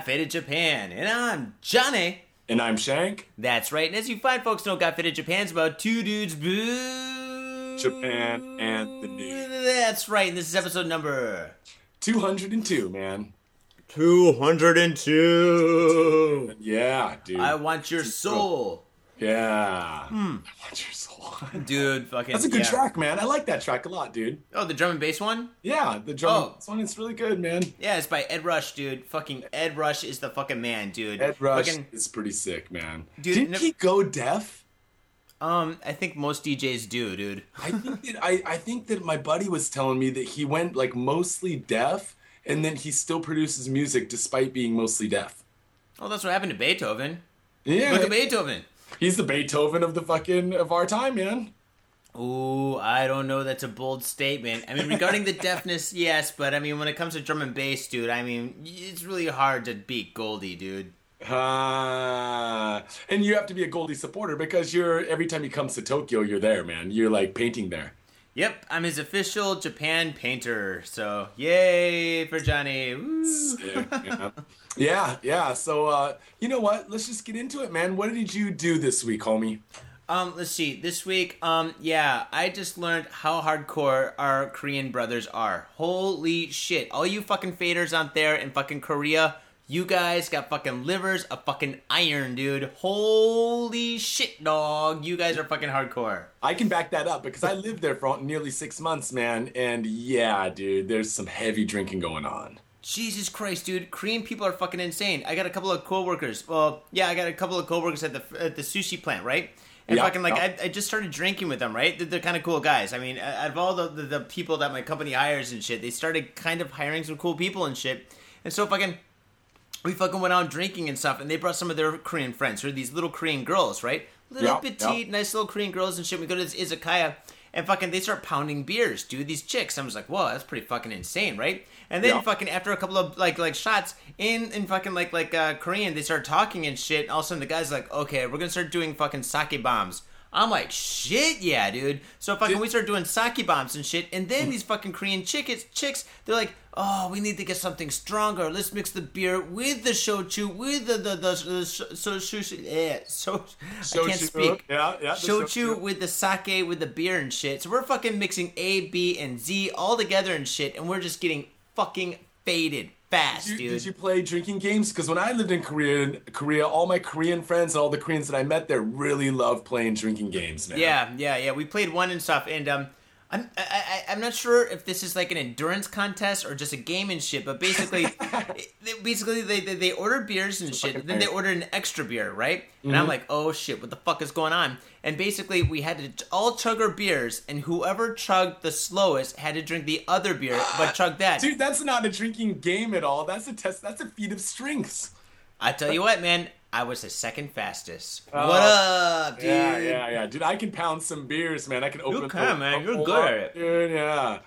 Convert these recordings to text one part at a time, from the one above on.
Got Faded Japan. And I'm Johnny. And I'm Shank. That's right. And as you find, folks know, Got Faded Japan's about two dudes, boo. Japan and the news. That's right. And this is episode number 202, man. 202. Yeah, dude. I want your soul. Yeah. I want your soul. Dude, fucking. That's a good yeah. track, man. I like that track a lot, dude. Oh, the drum and bass one? Yeah, the drum. Oh. This one is really good, man. Yeah, it's by Ed Rush, dude. Fucking Ed Rush is the fucking man, dude. Ed Rush Fucking, is pretty sick, man. Dude, Didn't no- he go deaf? um, I think most DJs do, dude. I think that I, I think that my buddy was telling me that he went like mostly deaf, and then he still produces music despite being mostly deaf. Oh, that's what happened to Beethoven. Yeah, Look at Beethoven. He's the Beethoven of the fucking of our time, man. Ooh, I don't know. That's a bold statement. I mean, regarding the deafness, yes, but I mean, when it comes to drum and bass, dude, I mean, it's really hard to beat Goldie, dude. Ah, and you have to be a Goldie supporter because you're every time he comes to Tokyo, you're there, man. You're like painting there. Yep, I'm his official Japan painter. So, yay for Johnny. Woo. yeah, yeah, yeah. So, uh, you know what? Let's just get into it, man. What did you do this week, homie? Um, let's see. This week, um, yeah, I just learned how hardcore our Korean brothers are. Holy shit! All you fucking faders out there in fucking Korea, you guys got fucking livers of fucking iron, dude. Holy shit, dog! You guys are fucking hardcore. I can back that up because I lived there for nearly six months, man. And yeah, dude, there's some heavy drinking going on. Jesus Christ, dude! Korean people are fucking insane. I got a couple of coworkers. Well, yeah, I got a couple of coworkers at the at the sushi plant, right? And Yeah, fucking like yeah. I, I just started drinking with them, right? They're, they're kind of cool guys. I mean, out of all the, the the people that my company hires and shit, they started kind of hiring some cool people and shit. And so fucking we fucking went out drinking and stuff, and they brought some of their Korean friends, who are these little Korean girls, right? Little Yeah, petite, nice little Korean girls and shit. We go to this izakaya, and fucking they start pounding beers, dude. These chicks. I was like, whoa, that's pretty fucking insane, right? And then Yeah. fucking after a couple of like like shots in in fucking like like uh, Korean, they start talking and shit. And all of a sudden, the guy's like, okay, we're gonna start doing fucking sake bombs. I'm like, shit, yeah, dude. So fucking we start doing sake bombs and shit, and then these fucking Korean chickens, chicks, they're like, oh, we need to get something stronger. Let's mix the beer with the shochu, with the the the, the so so yeah, so I can't speak. yeah, yeah, Shochu shochu. with the sake with the beer and shit. So we're fucking mixing A, B, and Z all together and shit, and we're just getting fucking faded fast, Did you, dude. did you play drinking games? Because when I lived in Korea, Korea, all my Korean friends and all the Koreans that I met there really love playing drinking games. Yeah, yeah, yeah. We played one and stuff, and um, I'm I, I, I'm not sure if this is like an endurance contest or just a game and shit. But basically, basically they, they they order beers and shit. fucking Then they thing. order an extra beer, right? And Mm-hmm. I'm like, oh shit, what the fuck is going on? And basically, we had to all chug our beers, and whoever chugged the slowest had to drink the other beer, but chug that. Dude, that's not a drinking game at all. That's a test. That's a feat of strength. I tell you what, man, I was the second fastest. Oh. what up, dude? Yeah, yeah, yeah. Dude, I can pound some beers, man. I can open. A can, the- man. You're good at it. Dude, yeah.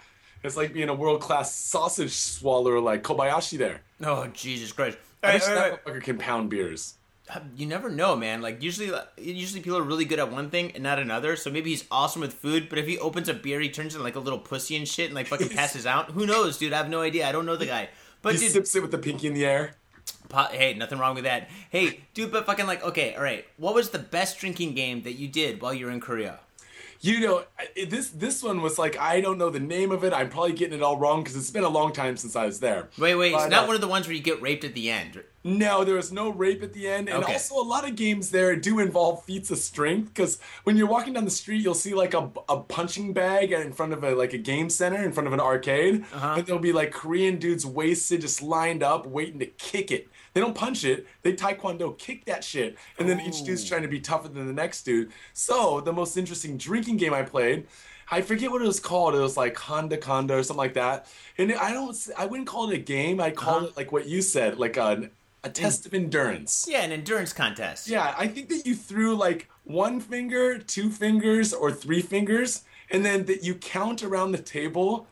It's like being a world class sausage swallower like Kobayashi there. Oh Jesus Christ! I All right, right, that motherfucker can pound beers. Uh, you never know, man. Like usually, uh, usually people are really good at one thing and not another. So maybe he's awesome with food, but if he opens a beer, he turns into like a little pussy and shit, and like fucking passes out. Who knows, dude? I have no idea. I don't know the guy. But He dude, sips it with the pinky in the air. Hey, nothing wrong with that. Hey, dude, but fucking like, okay, all right. What was the best drinking game that you did while you were in Korea? You know, this this one was like I don't know the name of it. I'm probably getting it all wrong because it's been a long time since I was there. Wait, wait, it's not uh, one of the ones where you get raped at the end. No, there was no rape at the end, and Okay. also a lot of games there do involve feats of strength. Because when you're walking down the street, you'll see like a, a punching bag in front of a like a game center in front of an arcade, Uh-huh. and there'll be like Korean dudes wasted, just lined up, waiting to kick it. They don't punch it; they taekwondo kick that shit, and then each dude's trying to be tougher than the next dude. So the most interesting drinking game I played. I forget what it was called. It was like Honda Conda or something like that. And I don't, I wouldn't call it a game. I'd call Uh-huh. it like what you said, like a test of endurance. Yeah, an endurance contest. Yeah, I think that you threw like one finger, two fingers, or three fingers, and then that you count around the table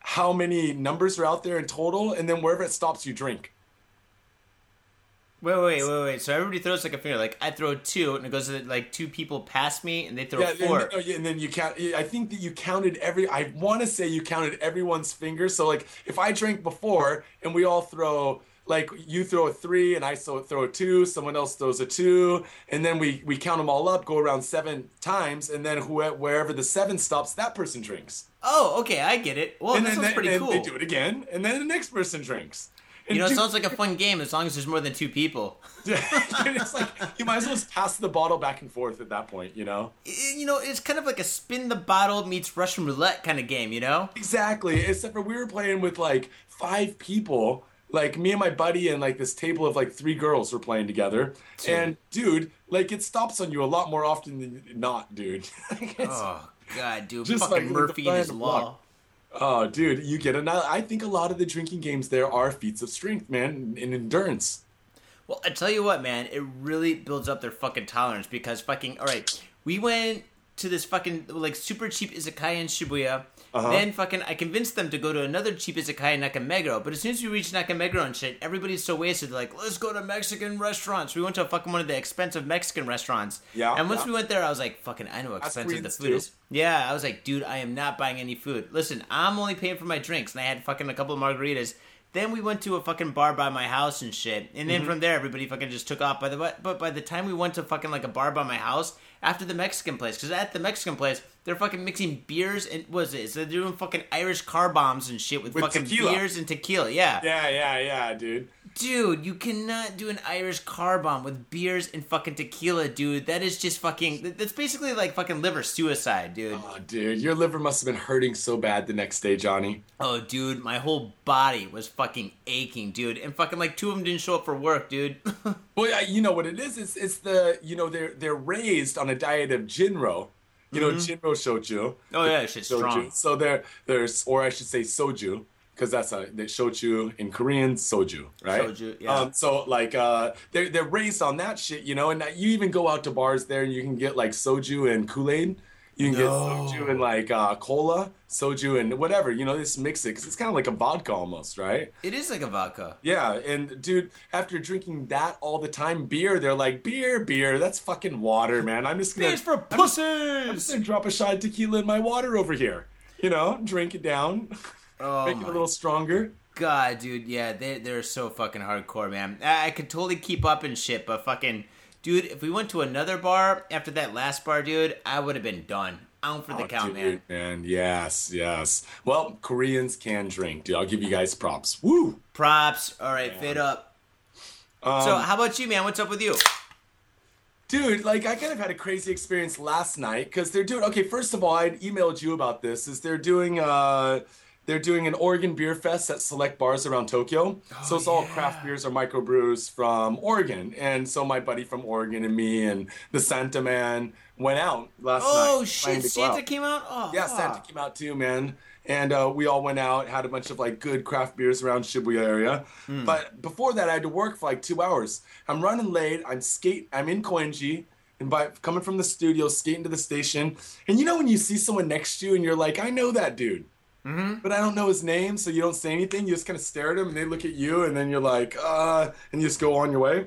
how many numbers are out there in total, and then wherever it stops, you drink. Wait, wait, wait, wait. So everybody throws like a finger. Like I throw two, and it goes to like two people past me, and they throw Yeah, four. and, oh, yeah, and then you count. I think that you counted every. I want to say you counted everyone's fingers. So like, if I drank before and we all throw, like you throw a three and I so throw a two, someone else throws a two, and then we we count them all up, go around seven times, and then who, wherever the seven stops, that person drinks. Oh, okay, I get it. Well, and then, pretty and cool. they do it again, and then the next person drinks. You know, it sounds like a fun game as long as there's more than two people. it's like you might as well just pass the bottle back and forth at that point, you know. You know, it's kind of like a spin the bottle meets Russian roulette kind of game. You know? Exactly. Except for we were playing with like five people. Like me and my buddy and like this table of like three girls were playing together. And dude, like it stops on you a lot more often than not, dude. Oh God, dude, Just fucking like Murphy and his law. luck. Oh, dude, you get another. I think a lot of the drinking games there are feats of strength, man, and endurance. Well, I tell you what, man, it really builds up their fucking tolerance because fucking all right, we went to this fucking like super cheap izakaya in Shibuya. Uh-huh. Then fucking I convinced them to go to another cheap izakaya in Nakameguro. But as soon as we reached Nakameguro and shit, everybody's so wasted. They're like, let's go to Mexican restaurants. We went to a fucking one of the expensive Mexican restaurants. Yeah, And once yeah. we went there, I was like, fucking, I know how expensive the food too. is. Yeah, I was like, dude, I am not buying any food. Listen, I'm only paying for my drinks, and I had fucking a couple of margaritas. Then we went to a fucking bar by my house and shit, and then from there everybody fucking just took off. By the way, but by the time we went to fucking like a bar by my house after the Mexican place, because at the Mexican place they're fucking mixing beers and what is it? So they're doing fucking Irish car bombs and shit with, With fucking tequila. beers and tequila. Yeah. Yeah, yeah, yeah, dude. dude, you cannot do an Irish car bomb with beers and fucking tequila, dude. That is just fucking. That's basically like fucking liver suicide, dude. Oh, dude, your liver must have been hurting so bad the next day, Johnny. Oh, dude, my whole body was fucking aching, dude. And fucking like two of them didn't show up for work, dude. Well, yeah, you know what it is? It's it's the you know they're they're raised on a diet of Jinro. You know Jinro shochu. oh yeah, Soju. strong. So there there's or I should say soju because that's a the shochu in Korean soju, right? Soju, yeah. Um, so like uh, they're they're raised on that shit, you know. And you even go out to bars there and you can get like soju and Kool Aid. You can No. get soju and like uh, cola, soju and whatever. You know, just mix it because it's kind of like a vodka almost, right? It is like a vodka. Yeah, and dude, after drinking that all the time, beer, they're like, beer, beer, that's fucking water, man. I'm just gonna, Beer's for I'm I'm just gonna drop a shot of tequila in my water over here. You know, drink it down, Oh make it a little stronger. god, dude. Yeah, they they're so fucking hardcore, man. I, I could totally keep up and shit, but fucking, dude, if we went to another bar after that last bar, dude, I would have been done. Out for the Oh, count, dude, man. Yes, yes. Well, Koreans can drink, dude. I'll give you guys props. Woo! Props. All right, fit up. Um, so, how about you, man? What's up with you? Dude, like I kind of had a crazy experience last night because they're doing. Okay, first of all, I emailed you about this. Is they're doing uh, they're doing an Oregon Beer Fest at select bars around Tokyo. so it's all craft beers or microbrews from Oregon. And so my buddy from Oregon and me and the Santa Man went out last night. Oh shit! Santa out. came out. Oh Yeah. Santa came out too, man. And uh, we all went out, had a bunch of like good craft beers around Shibuya area. Hmm. But before that, I had to work for like two hours. I'm running late. I'm skate. I'm in Koenji, and by coming from the studio, skating to the station. And you know when you see someone next to you, and you're like, I know that dude. Mm-hmm. But I don't know his name, so you don't say anything. You just kind of stare at him, and they look at you, and then you're like, uh, and you just go on your way.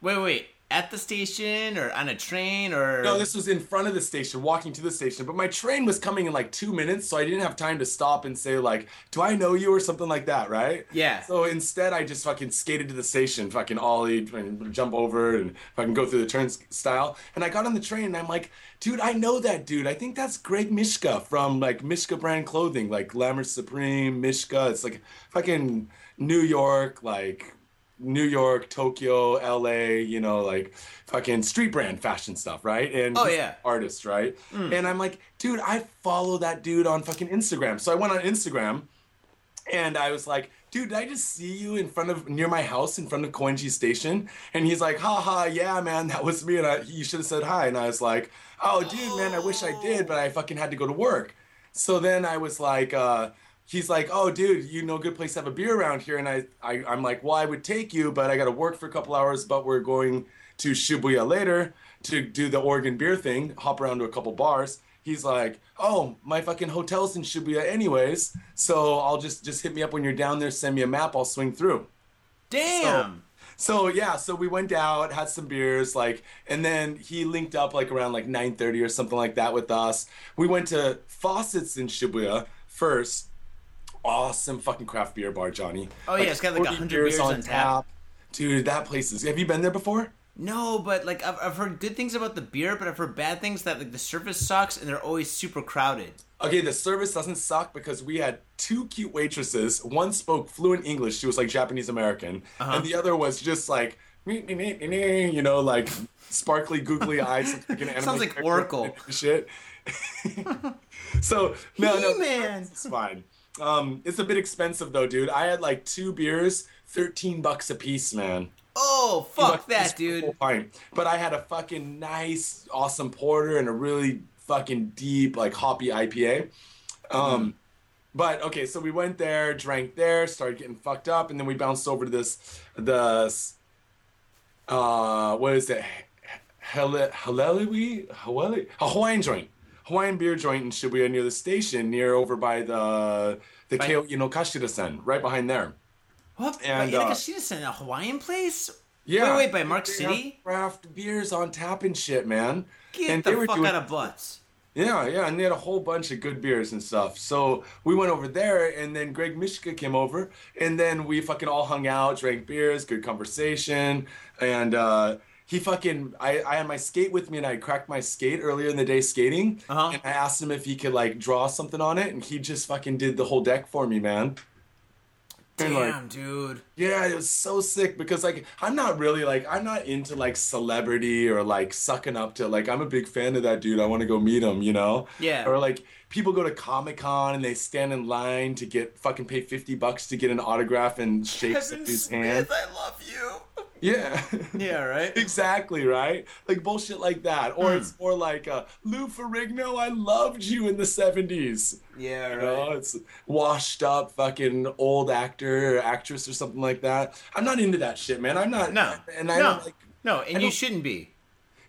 Wait, wait. At the station or on a train or? No, this was in front of the station, walking to the station. But my train was coming in like two minutes, so I didn't have time to stop and say like, "Do I know you?" or something like that, right? Yeah. So instead, I just fucking skated to the station, fucking ollie, and jump over, and fucking go through the turnstile. And I got on the train, and I'm like, "Dude, I know that dude. I think that's Greg Mishka from like Mishka brand clothing, like Glamour Supreme, Mishka. It's like fucking New York, like." New York, Tokyo, LA, you know, like fucking street brand fashion stuff, right? And Oh, yeah. artists, artist, right? And I'm like, dude, I follow that dude on fucking Instagram. So I went on Instagram and I was like, dude, did I just see you in front of near my house in front of Koenji Station? And he's like, haha, yeah, man, that was me. And I, you should have said hi. And I was like, oh, dude, man, I wish I did, but I fucking had to go to work. So then I was like, uh, he's like, oh, dude, you know, a good place to have a beer around here. And I, I, I'm like, well, I would take you, but I got to work for a couple hours, but we're going to Shibuya later to do the Oregon beer thing, hop around to a couple bars. He's like, "Oh, my fucking hotel's in Shibuya anyways, so I'll just just hit me up when you're down there, send me a map, I'll swing through." Damn. So yeah, so we went out, had some beers, like, and then he linked up like around like 9:30 or something like that with us. We went to Faucets in Shibuya first. Awesome fucking craft beer bar, Johnny. Oh, yeah, it's got, like, 40 100 beers on tap. Dude, that place is. Have you been there before? No, but like I've, I've heard good things about the beer, but I've heard bad things that like the service sucks and they're always super crowded. Okay, the service doesn't suck because we had two cute waitresses. One spoke fluent English; she was like Japanese American, Uh-huh. and the other was just like, me, me, me, me, you know, like sparkly, googly eyes. Like an anime Sounds like Oracle. Shit. so no, no, He-Man. it's fine. Um, it's a bit expensive though, dude. I had like two beers, thirteen bucks a piece, man. Oh fuck that, piece for a full dude! pint. But I had a fucking nice, awesome porter and a really fucking deep, like hoppy IPA. Um, but okay, so we went there, drank there, started getting fucked up, and then we bounced over to this, the, uh, what is it? Hale- Halelewi? Hawaiian joint. Hawaiian beer joint in Shibuya near the station, near over by the the By- know, Kashira-sen, right behind there. What? And, by uh, Inagashita in a Hawaiian place? Yeah. Wait, wait, by Mark They City? Craft beers on tap and shit, man. Get and they the were fuck doing- out of butts. Yeah, yeah, and they had a whole bunch of good beers and stuff. So we went over there, and then Greg Mishka came over, and then we fucking all hung out, drank beers, good conversation, and uh, he fucking I, I had my skate with me, and I cracked my skate earlier in the day skating, Uh-huh. and I asked him if he could like draw something on it, and he just fucking did the whole deck for me, man. And, like, Damn, dude. yeah, it was so sick because like I'm not really like I'm not into like celebrity or like sucking up to like I'm a big fan of that dude. I want to go meet him, you know? Yeah. Or like people go to Comic Con and they stand in line to get fucking pay fifty bucks to get an autograph and shake his Smith, hand. I love you. Yeah. Yeah, right. Exactly right, like bullshit like that, or Hmm. it's more like uh, Lou Ferrigno. I loved you in the '70s. Yeah, You right. know, it's washed up fucking old actor or actress or something like that. I'm not into that shit, man. I'm not. No, and I no, like. no, and you shouldn't be.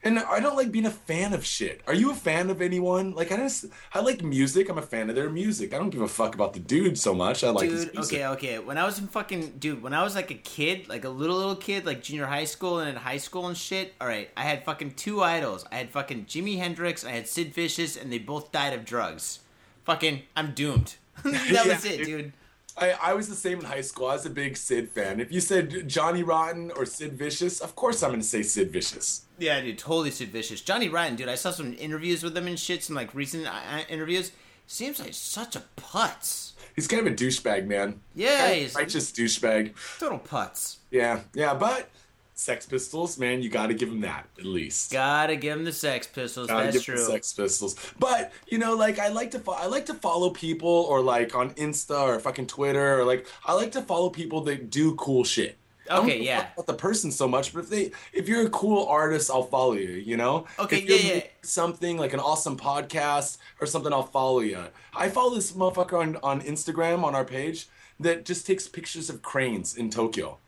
And I don't like being a fan of shit. Are you a fan of anyone? Like I just, I like music. I'm a fan of their music. I don't give a fuck about the dude so much. I like his Dude, music. okay, okay. When I was in fucking dude, when I was like a kid, like a little little kid, like junior high school and in high school and shit. All right, I had fucking two idols. I had fucking Jimi Hendrix. I had Sid Vicious, and they both died of drugs. Fucking, I'm doomed. that Yeah, was it, dude. I, I was the same in high school. I was a big Sid fan. If you said Johnny Rotten or Sid Vicious, of course I'm gonna say Sid Vicious. Yeah, dude, totally Sid Vicious. Johnny Rotten, dude. I saw some interviews with him and shit, some like recent uh, uh, interviews. Seems like such a putz. He's kind of a douchebag, man. Yeah, Kind of he's- righteous douchebag. Total putz. Yeah, yeah, but Sex Pistols, man, you got to give him that at least. Gotta give him the Sex Pistols. Gotta That's true. Sex Pistols, but you know, like I like to fo- I like to follow people or like on Insta or fucking Twitter or like I like to follow people that do cool shit. I don't Okay, yeah. About the person so much, but if they if you're a cool artist, I'll follow you. You know. Okay, If yeah, yeah. Something like an awesome podcast or something, I'll follow you. I follow this motherfucker on on Instagram on our page that just takes pictures of cranes in Tokyo.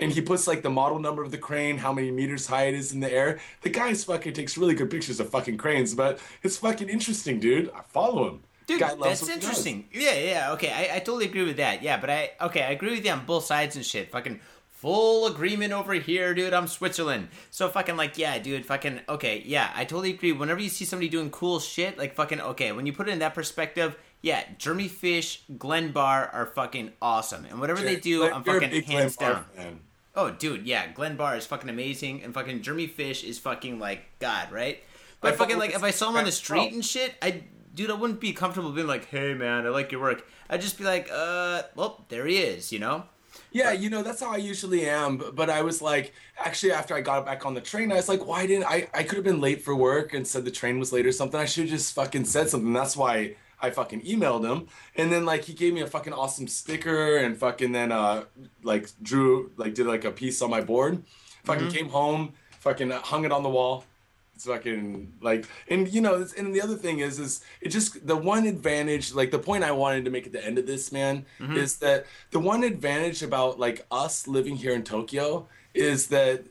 And he puts like the model number of the crane, how many meters high it is in the air. The guy's fucking takes really good pictures of fucking cranes, but it's fucking interesting, dude. I follow him. Dude, Guy loves that's what he does. interesting. Yeah, yeah, okay. I, I totally agree with that. Yeah, but I okay, I agree with you on both sides and shit. Fucking full agreement over here, dude. I'm Switzerland. So fucking like, yeah, dude, fucking okay, yeah, I totally agree. Whenever you see somebody doing cool shit, like fucking okay, when you put it in that perspective, yeah, Jeremy Fish, Glenn Barr are fucking awesome. And whatever they do, I'm fucking hands Barr down. fan. Oh, dude, yeah, Glenn Barr is fucking amazing, and fucking Jeremy Fish is fucking like God, right? But I fucking like, if I saw him on the street and shit, I, dude, I wouldn't be comfortable being like, "Hey, man, I like your work." I'd just be like, "Uh, well, there he is," you know? Yeah, you know, that's how I usually am. b- But I was like, actually, after I got back on the train, I was like, why didn't I? I could have been late for work and said the train was late or something. I should have just fucking said something. That's why I fucking emailed him. And then, like, he gave me a fucking awesome sticker and fucking then, uh, like, drew, like, did like a piece on my board. Fucking came home, fucking hung it on the wall. It's fucking like, and you know, it's- and the other thing is, is it just the one advantage, like the point I wanted to make at the end of this, man, is that the one advantage about like us living here in Tokyo is that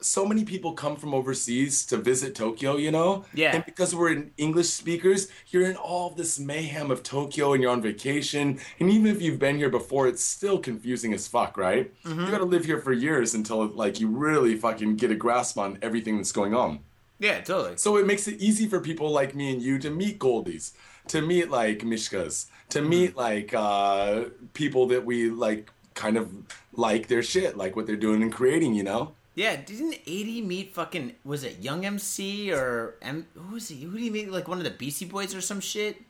so many people come from overseas to visit Tokyo, you know? Yeah. And because we're in English speakers, you're in all this mayhem of Tokyo and you're on vacation. And even if you've been here before, it's still confusing as fuck, right? Mm-hmm. You gotta live here for years until like you really fucking get a grasp on everything that's going on. Yeah, totally. So it makes it easy for people like me and you to meet Goldies, to meet like Mishkas, to meet like uh, people that we like kind of like their shit, like what they're doing and creating, you know? Yeah, didn't 80 meet fucking was it Young MC or M who was he? Who did he meet like one of the Beastie Boys or some shit?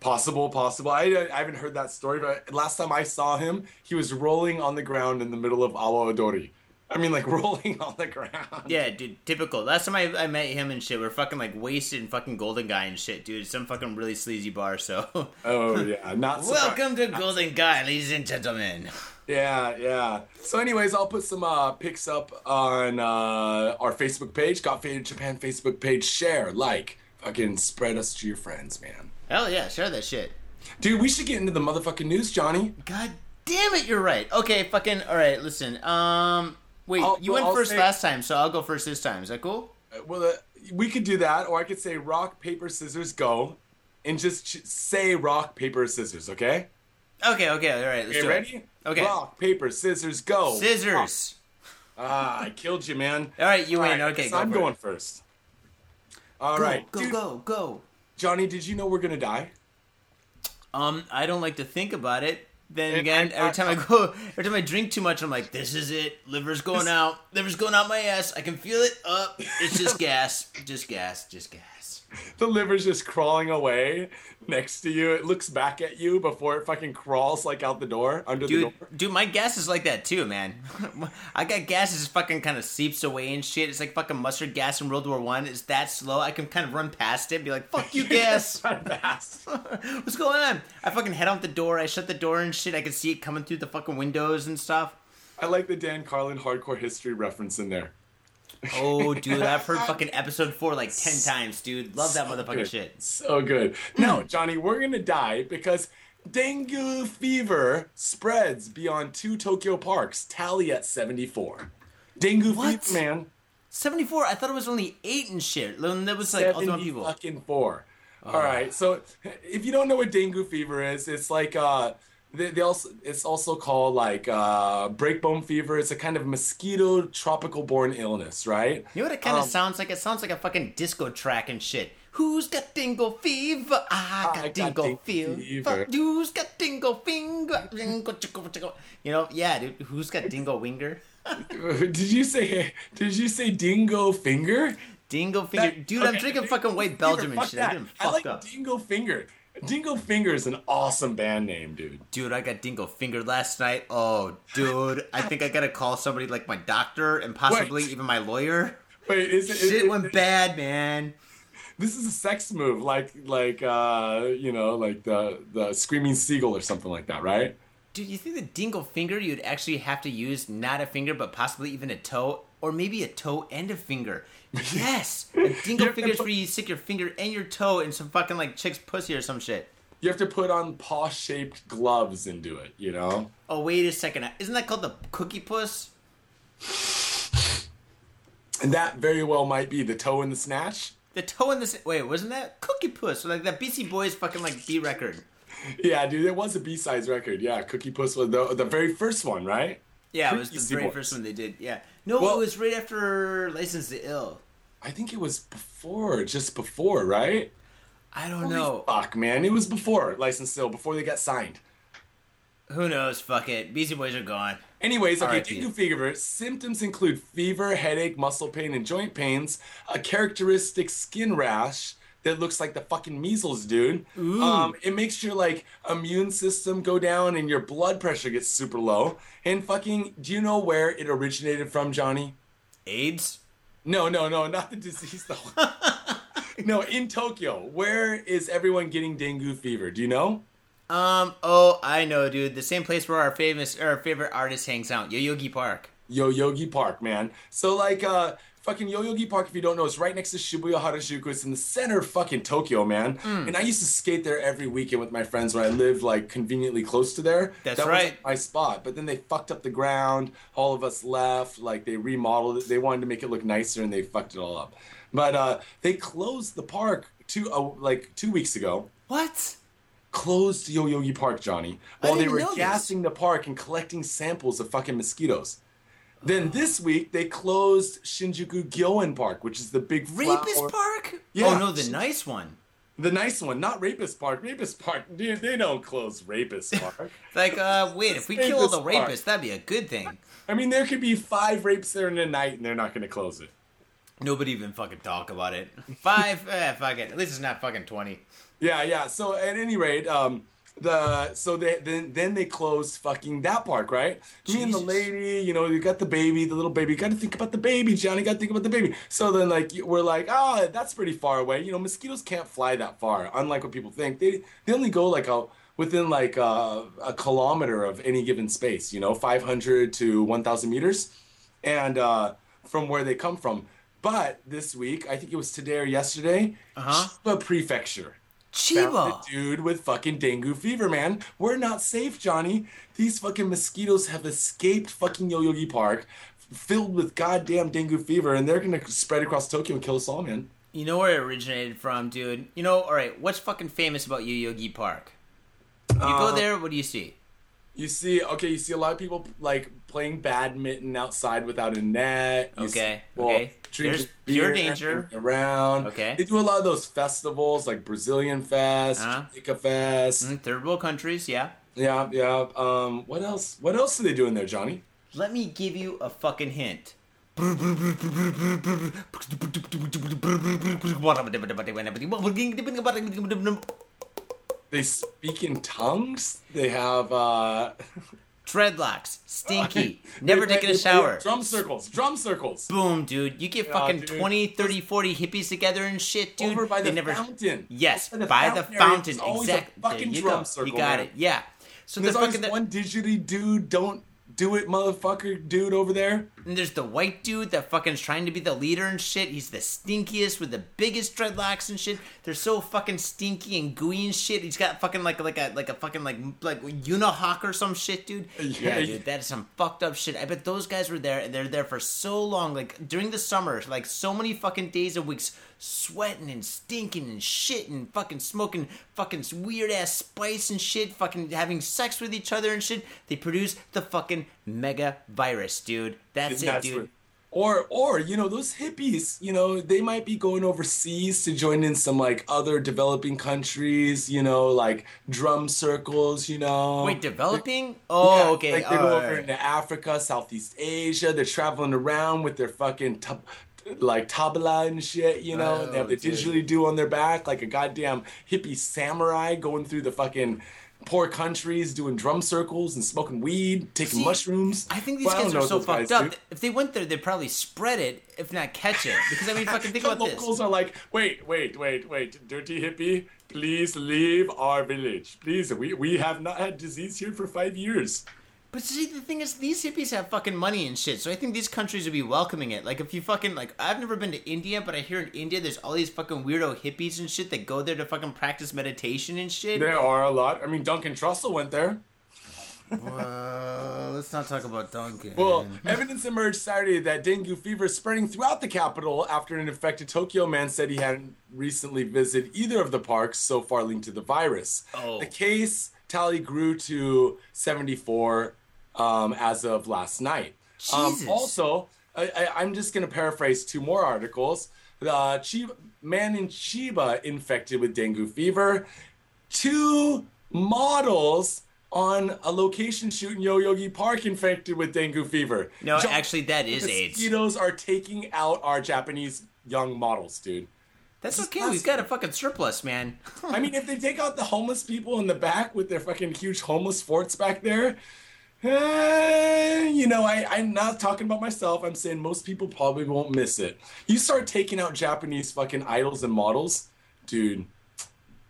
Possible, possible. I, I haven't heard that story, but last time I saw him, he was rolling on the ground in the middle of Awa Odori. I mean, like rolling on the ground. Yeah, dude, typical. Last time I, I met him and shit, we are fucking like wasted and fucking Golden Gai and shit, dude. Some fucking really sleazy bar. So, Oh yeah, not welcome to Golden Gai, ladies and gentlemen. Yeah, yeah. So, anyways, I'll put some uh, pics up on uh, our Facebook page, Got Faded Japan Facebook page. Share, like, fucking spread us to your friends, man. Hell yeah, share that shit. Dude, we should get into the motherfucking news, Johnny. God damn it, you're right. Okay, fucking. All right, listen. Um, wait, I'll- you went I'll first say- last time, so I'll go first this time. Is that cool? Uh, Well, uh, we could do that, or I could say rock, paper, scissors, go, and just ch- say rock, paper, scissors. Okay? Okay, okay, all right. Let's Okay, do ready? it. Okay. Rock, paper, scissors, go. Scissors. Ah, I killed you, man. All right, you All win. right, Okay, so go I'm for it. going first. All Go, right, go, Dude, go, go. Johnny, did you know we're gonna die? Um, I don't like to think about it. Then And again, I- every time I go, every time I drink too much, I'm like, this is it. Liver's going out. Liver's going out my ass. I can feel it. Up. it's just gas. Just gas. Just gas. The liver's just crawling away next to you. It looks back at you before it fucking crawls like out the door, under the door. dude, my gas is like that too, man. I got gas that just fucking kind of seeps away and shit. It's like fucking mustard gas in World War One. It's that slow. I can kind of run past it, and be like, "Fuck you, gas." Fast. What's going on? I fucking head out the door. I shut the door and shit. I can see it coming through the fucking windows and stuff. I like the Dan Carlin hardcore history reference in there. Oh, dude, I've heard fucking episode four like ten times, dude. Love that So motherfucking good. shit. So good. No, Johnny, we're gonna die because dengue fever spreads beyond two Tokyo parks, tally at 74. Dengue What? fever, man. Seventy four. I thought it was only eight and shit. That was like 70 People. fucking four. All right. So if you don't know what dengue fever is, it's like uh they, they also it's also called like uh breakbone fever. It's a kind of mosquito tropical borne illness, right? You know what it kind of Um, sounds like? It sounds like a fucking disco track and shit. Who's got dingo fever? I got I got fever. fever. Who's got dingo finger? Dingo. You know, yeah, dude. Who's got dingo winger? Did you say did you say dingo finger? Dingo finger, That- dude. I'm okay, drinking fucking white Belgium and shit. that. I'm getting I like up. Dingo Finger. Dingo Finger is an awesome band name, dude. Dude, I got dingo Finger last night. Oh, dude. I think I gotta call somebody like my doctor and possibly Wait. even my lawyer. Wait, is it, is Shit it- went bad, man. this is a sex move, like like uh you know, like the the screaming seagull or something like that, right? Dude, you think the dingo finger you'd actually have to use not a finger, but possibly even a toe, or maybe a toe and a finger? Yes, a dingo You're- finger's where you stick your finger and your toe in some fucking like chick's pussy or some shit. You have to put on paw-shaped gloves and do it, you know? Oh wait a second, isn't that called the cookie puss? And that very well might be the toe in the snatch. The toe in the wait, wasn't that cookie puss? Like that Beastie Boys fucking like B record. Yeah, dude, it was a B-sides record. Yeah, Cookie Puss was the the very first one, right? Yeah, it was the very first one they did. Yeah, no, Well- it was right after License to Ill. I think it was before, just before, right? I don't Holy know. Fuck, man, it was before License to Ill, before they got signed. Who knows? Fuck it. Beastie Boys are gone. Anyways, okay, dengue fever symptoms include fever, headache, muscle pain, and joint pains. A characteristic skin rash that looks like the fucking measles, dude. Um, it makes your like immune system go down and your blood pressure gets super low. And fucking, do you know where it originated from, Johnny? AIDS. No, no, no, not the disease though. no, in Tokyo, where is everyone getting dengue fever? Do you know? Um. Oh, I know, dude. The same place where our famous, our favorite artist hangs out, Yoyogi Park. Yoyogi Park, man. So like uh fucking Yoyogi Park, if you don't know, it's right next to Shibuya Harajuku. It's in the center of fucking Tokyo, man. Hmm. And I used to skate there every weekend with my friends when I lived like conveniently close to there. That's that right. Was, like, my spot. But then they fucked up the ground. All of us left. Like they remodeled it. They wanted to make it look nicer, and they fucked it all up. But uh, they closed the park two uh, like two weeks ago What? closed Yoyogi Park, Johnny, while they were know this. gassing the park and collecting samples of fucking mosquitoes. Then this week they closed Shinjuku Gyoen Park, which is the big Rapist flower- Park? Yeah. Oh no, the nice one. the nice one, not Rapist Park. Rapist Park, dude, they don't close Rapist Park. Like, uh, wait, if we kill all the Rapist Park. rapists, that'd be a good thing. I mean, there could be five rapes there in a night, and they're not going to close it. Nobody even fucking talk about it. Five, eh, fuck it. At least it's not fucking twenty. Yeah, yeah. So at any rate, um, the so they then then they closed fucking that park, right? Me and the lady, you know, you got the baby, the little baby. You got to think about the baby, Johnny. Got to think about the baby. So then, like, we're like, oh, that's pretty far away. You know, mosquitoes can't fly that far, unlike what people think. They they only go like a within like a, a kilometer of any given space. You know, 500 to 1,000 meters, and uh, from where they come from. But this week, I think it was today or yesterday, Uh-huh. Chiba Prefecture Chiba. the dude with fucking dengue fever, man. We're not safe, Johnny. These fucking mosquitoes have escaped fucking Yoyogi Park, filled with goddamn dengue fever, and they're gonna spread across Tokyo and kill us all, man. You know where it originated from, dude? You know, all right. What's fucking famous about Yoyogi Park? You go Uh, there. What do you see? You see, okay, you see a lot of people like playing badminton outside without a net. You Okay, see people okay. There's pure danger. around. Okay. They do a lot of those festivals like Brazilian Fest, Uh-huh. Jamaica Fest. Mm, Third world countries, yeah. Yeah, yeah. Um, what else? What else do they do in there, Johnny? Let me give you a fucking hint. They speak in tongues. They have uh Dreadlocks, stinky, never taking a shower. Drum circles, drum circles. Boom, dude. You get fucking dude. 20, 30, 40 hippies together and shit, dude. Over by They the never... fountain. Yes, by the area, fountain. there's always a Exactly. There fucking you drum go. circle, you got man. it. Yeah. So And the there's always fucking one didgeridoo dude, don't do it, motherfucker, dude over there. And there's the white dude that fucking is trying to be the leader and shit. He's the stinkiest with the biggest dreadlocks and shit. They're so fucking stinky and gooey and shit. He's got fucking like like a like a fucking like like unihawk or some shit, dude. Yeah. Yeah, dude, that is some fucked up shit. I bet those guys were there and they're there for so long, like during the summer, like so many fucking days and weeks, sweating and stinking and shit and fucking smoking fucking weird ass spice and shit, fucking having sex with each other and shit. They produce the fucking mega virus, dude. That's, it, dude. Or, or you know, those hippies, you know, they might be going overseas to join in some like other developing countries, you know, like drum circles, you know. Wait, developing? Oh, Yeah, okay. Like they go over alright. into Africa, Southeast Asia. They're traveling around with their fucking tab- like tabla and shit. You know, oh, they have the Oh, dude. didgeridoo on their back like a goddamn hippie samurai going through the fucking poor countries, doing drum circles and smoking weed, taking See, mushrooms. I think these Well, guys are so fucked up. do. If they went there, they'd probably spread it, if not catch it. Because I mean, fucking think the about this. locals are like, wait, wait, wait, wait, dirty hippie, please leave our village. Please, we, we have not had disease here for five years. But see, the thing is, these hippies have fucking money and shit. So I think these countries would be welcoming it. Like, if you fucking like, I've never been to India, but I hear in India there's all these fucking weirdo hippies and shit that go there to fucking practice meditation and shit. There are a lot. I mean, Duncan Trussell went there. Well, let's not talk about Duncan. Well, evidence emerged Saturday that dengue fever is spreading throughout the capital after an infected Tokyo man said he hadn't recently visited either of the parks so far linked to the virus. Oh. The case tally grew to 74 um, as of last night. Um, also, I, I, I'm just going to paraphrase two more articles. Uh, Chiba, man in Chiba infected with dengue fever. Two models on a location shoot in Yoyogi Park infected with dengue fever. no, John- actually, that is AIDS. mosquitoes are taking out our Japanese young models, dude. That's okay. We've got a fucking surplus, man. I mean, if they take out the homeless people in the back with their fucking huge homeless forts back there, eh, you know, I, I'm not talking about myself. I'm saying most people probably won't miss it. You start taking out Japanese fucking idols and models, dude.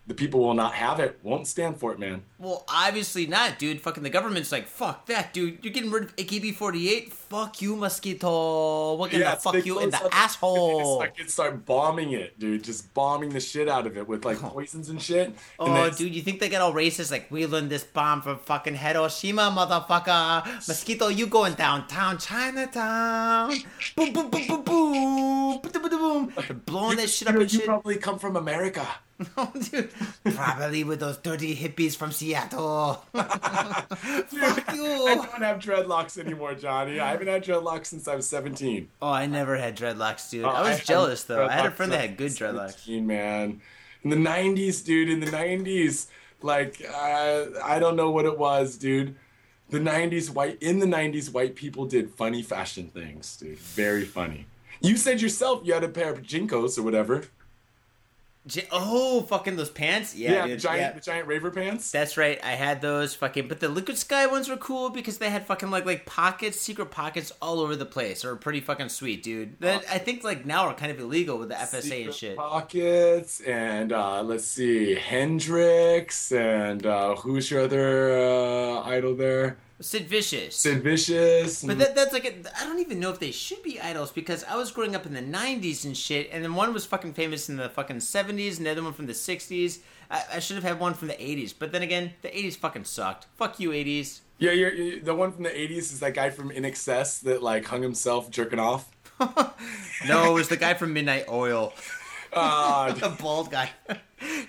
The people will not have it, won't stand for it, man. Well, obviously not, dude. Fucking the government's like, fuck that, dude. You're getting rid of AKB48. Fuck you, mosquito. We're gonna it's- fuck you in the asshole. They fucking start bombing it, dude. Just bombing the shit out of it with like oh. poisons and shit. Oh, dude, you think they get all racist? Like, we learned this bomb from fucking Hiroshima, motherfucker. Mosquito, you going downtown Chinatown. Boom, boom, boom, boom, boom. Boom, boom, boom, blowing that shit up you, and you shit. probably come from America. Oh, dude. Probably with those dirty hippies from Seattle. Fuck you. I don't have dreadlocks anymore, Johnny. I haven't had dreadlocks since I was 17. Oh, I never had dreadlocks, dude. Oh, I was had jealous though. I had a friend that had good dreadlocks. 17, man. In the 90s, dude, in the 90s, like, uh, I don't know what it was, dude. The 90s, white, in the 90s, white people did funny fashion things, dude. Very funny. You said yourself you had a pair of JNCOs or whatever. Oh, fucking those pants? Yeah, Yeah, dude. the giant, yeah. the giant raver pants. That's right. I had those fucking, but the Liquid Sky ones were cool because they had fucking like like pockets, secret pockets all over the place. They were pretty fucking sweet, dude. That I think like now are kind of illegal with the FSA and shit. Pockets and uh, let's see, Hendrix and uh, who's your other uh, idol there? Sid Vicious. Sid Vicious. But that, that's like, I don't even know if they should be idols because I was growing up in the 90s and shit, and then one was fucking famous in the fucking 70s, and the other one from the 60s. I, I should have had one from the 80s, but then again, the 80s fucking sucked. Fuck you, 80s. yeah, you're, you the one from the '80s is that guy from INXS that like hung himself jerking off. No, it was the guy from Midnight Oil, Uh, the bald guy.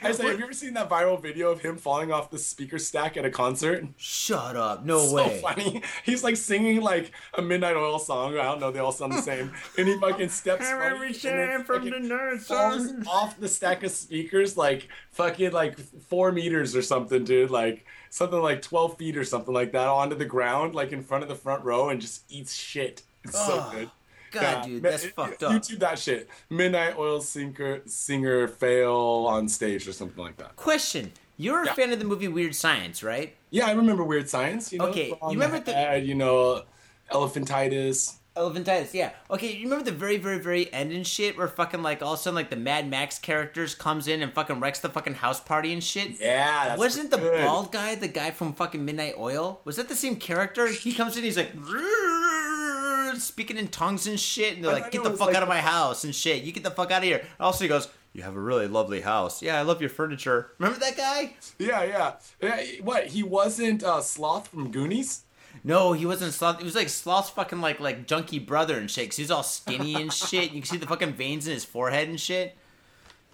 I say, have you ever seen that viral video of him falling off the speaker stack at a concert? Shut up. No so way. So funny. He's like singing like a Midnight Oil song. I don't know. They all sound the same. And he fucking steps funny, every and from the falls off the stack of speakers like fucking like four meters or something, dude. Like something like twelve feet or something like that onto the ground, like in front of the front row, and just eats shit. It's so good. God, dude, that's fucked up. YouTube that shit. Midnight Oil singer singer fail on stage or something like that. Question. You're a Yeah. fan of the movie Weird Science, right? Yeah, I remember Weird Science. You know, Okay, you remember the- head, you know, elephantitis. Elephantitis, yeah. Okay, you remember the very, very, very end and shit where fucking like all of a sudden like the Mad Max characters comes in and fucking wrecks the fucking house party and shit? Yeah, that's Wasn't the good. bald guy the guy from fucking Midnight Oil? Was that the same character? He comes in, he's like speaking in tongues and shit, and they're I like, "Get the fuck like- out of my house" and shit. You get the fuck out of here. Also, he goes, "You have a really lovely house. Yeah, I love your furniture." Remember that guy? Yeah, yeah. yeah what? He wasn't uh, Sloth from Goonies? No, he wasn't Sloth. He was like Sloth's fucking like like junky brother and shit. 'cause he was all skinny and shit. You can see the fucking veins in his forehead and shit.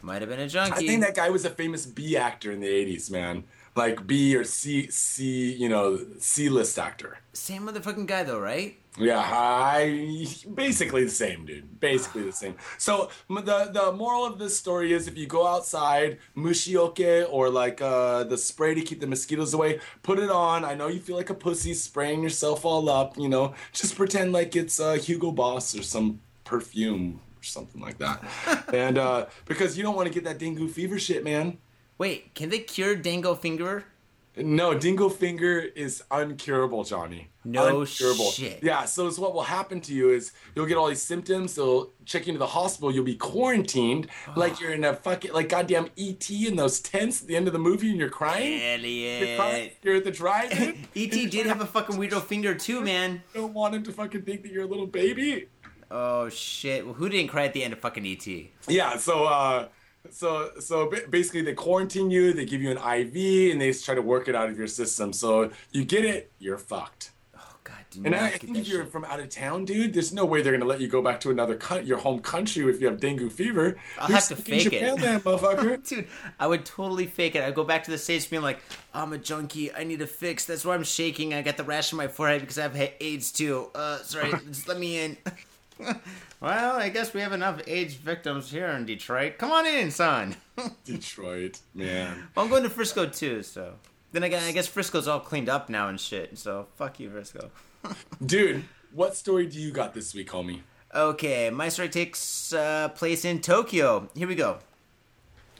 Might have been a junkie. I think that guy was a famous B actor in the '80s, man. Like B or C, C, you know, C list actor. Same motherfucking guy though, right? Yeah, I basically the same, dude. Basically the same. So the the moral of this story is, if you go outside, mushiyoke or like uh, the spray to keep the mosquitoes away, put it on. I know you feel like a pussy spraying yourself all up. You know, just pretend like it's uh, Hugo Boss or some perfume or something like that. and uh, because you don't want to get that dengue fever shit, man. Wait, can they cure Dango Finger? No, dingo finger is uncurable, Johnny. No uncurable. shit. Yeah, so it's what will happen to you is you'll get all these symptoms. They'll check you into the hospital. You'll be quarantined like you're in a fucking like goddamn ET in those tents at the end of the movie, and you're crying. You're, crying. You're at the drive-in. E.T. did have a fucking weirdo finger too, man. You don't want him to fucking think that you're a little baby. Oh shit! Well, who didn't cry at the end of fucking E.T.? Yeah, so uh so so basically they quarantine you, they give you an IV and they try to work it out of your system. So you get it, you're fucked. Oh god, do And I, I think if you're shit. from out of town, dude, there's no way they're gonna let you go back to another coun- your home country if you have dengue fever. I'll You're have to fake it. Land, motherfucker. Dude, I would totally fake it. I'd go back to the States being like, I'm a junkie. I need a fix. That's why I'm shaking. I got the rash on my forehead because I have ha- AIDS too. Uh, sorry, just let me in. well, I guess we have enough AIDS victims here in Detroit. Come on in, son. Detroit, man. Well, I'm going to Frisco too, so. Then I guess, I guess Frisco's all cleaned up now and shit, so fuck you, Frisco. Dude, what story do you got this week, homie? Okay, my story takes uh, place in Tokyo. Here we go.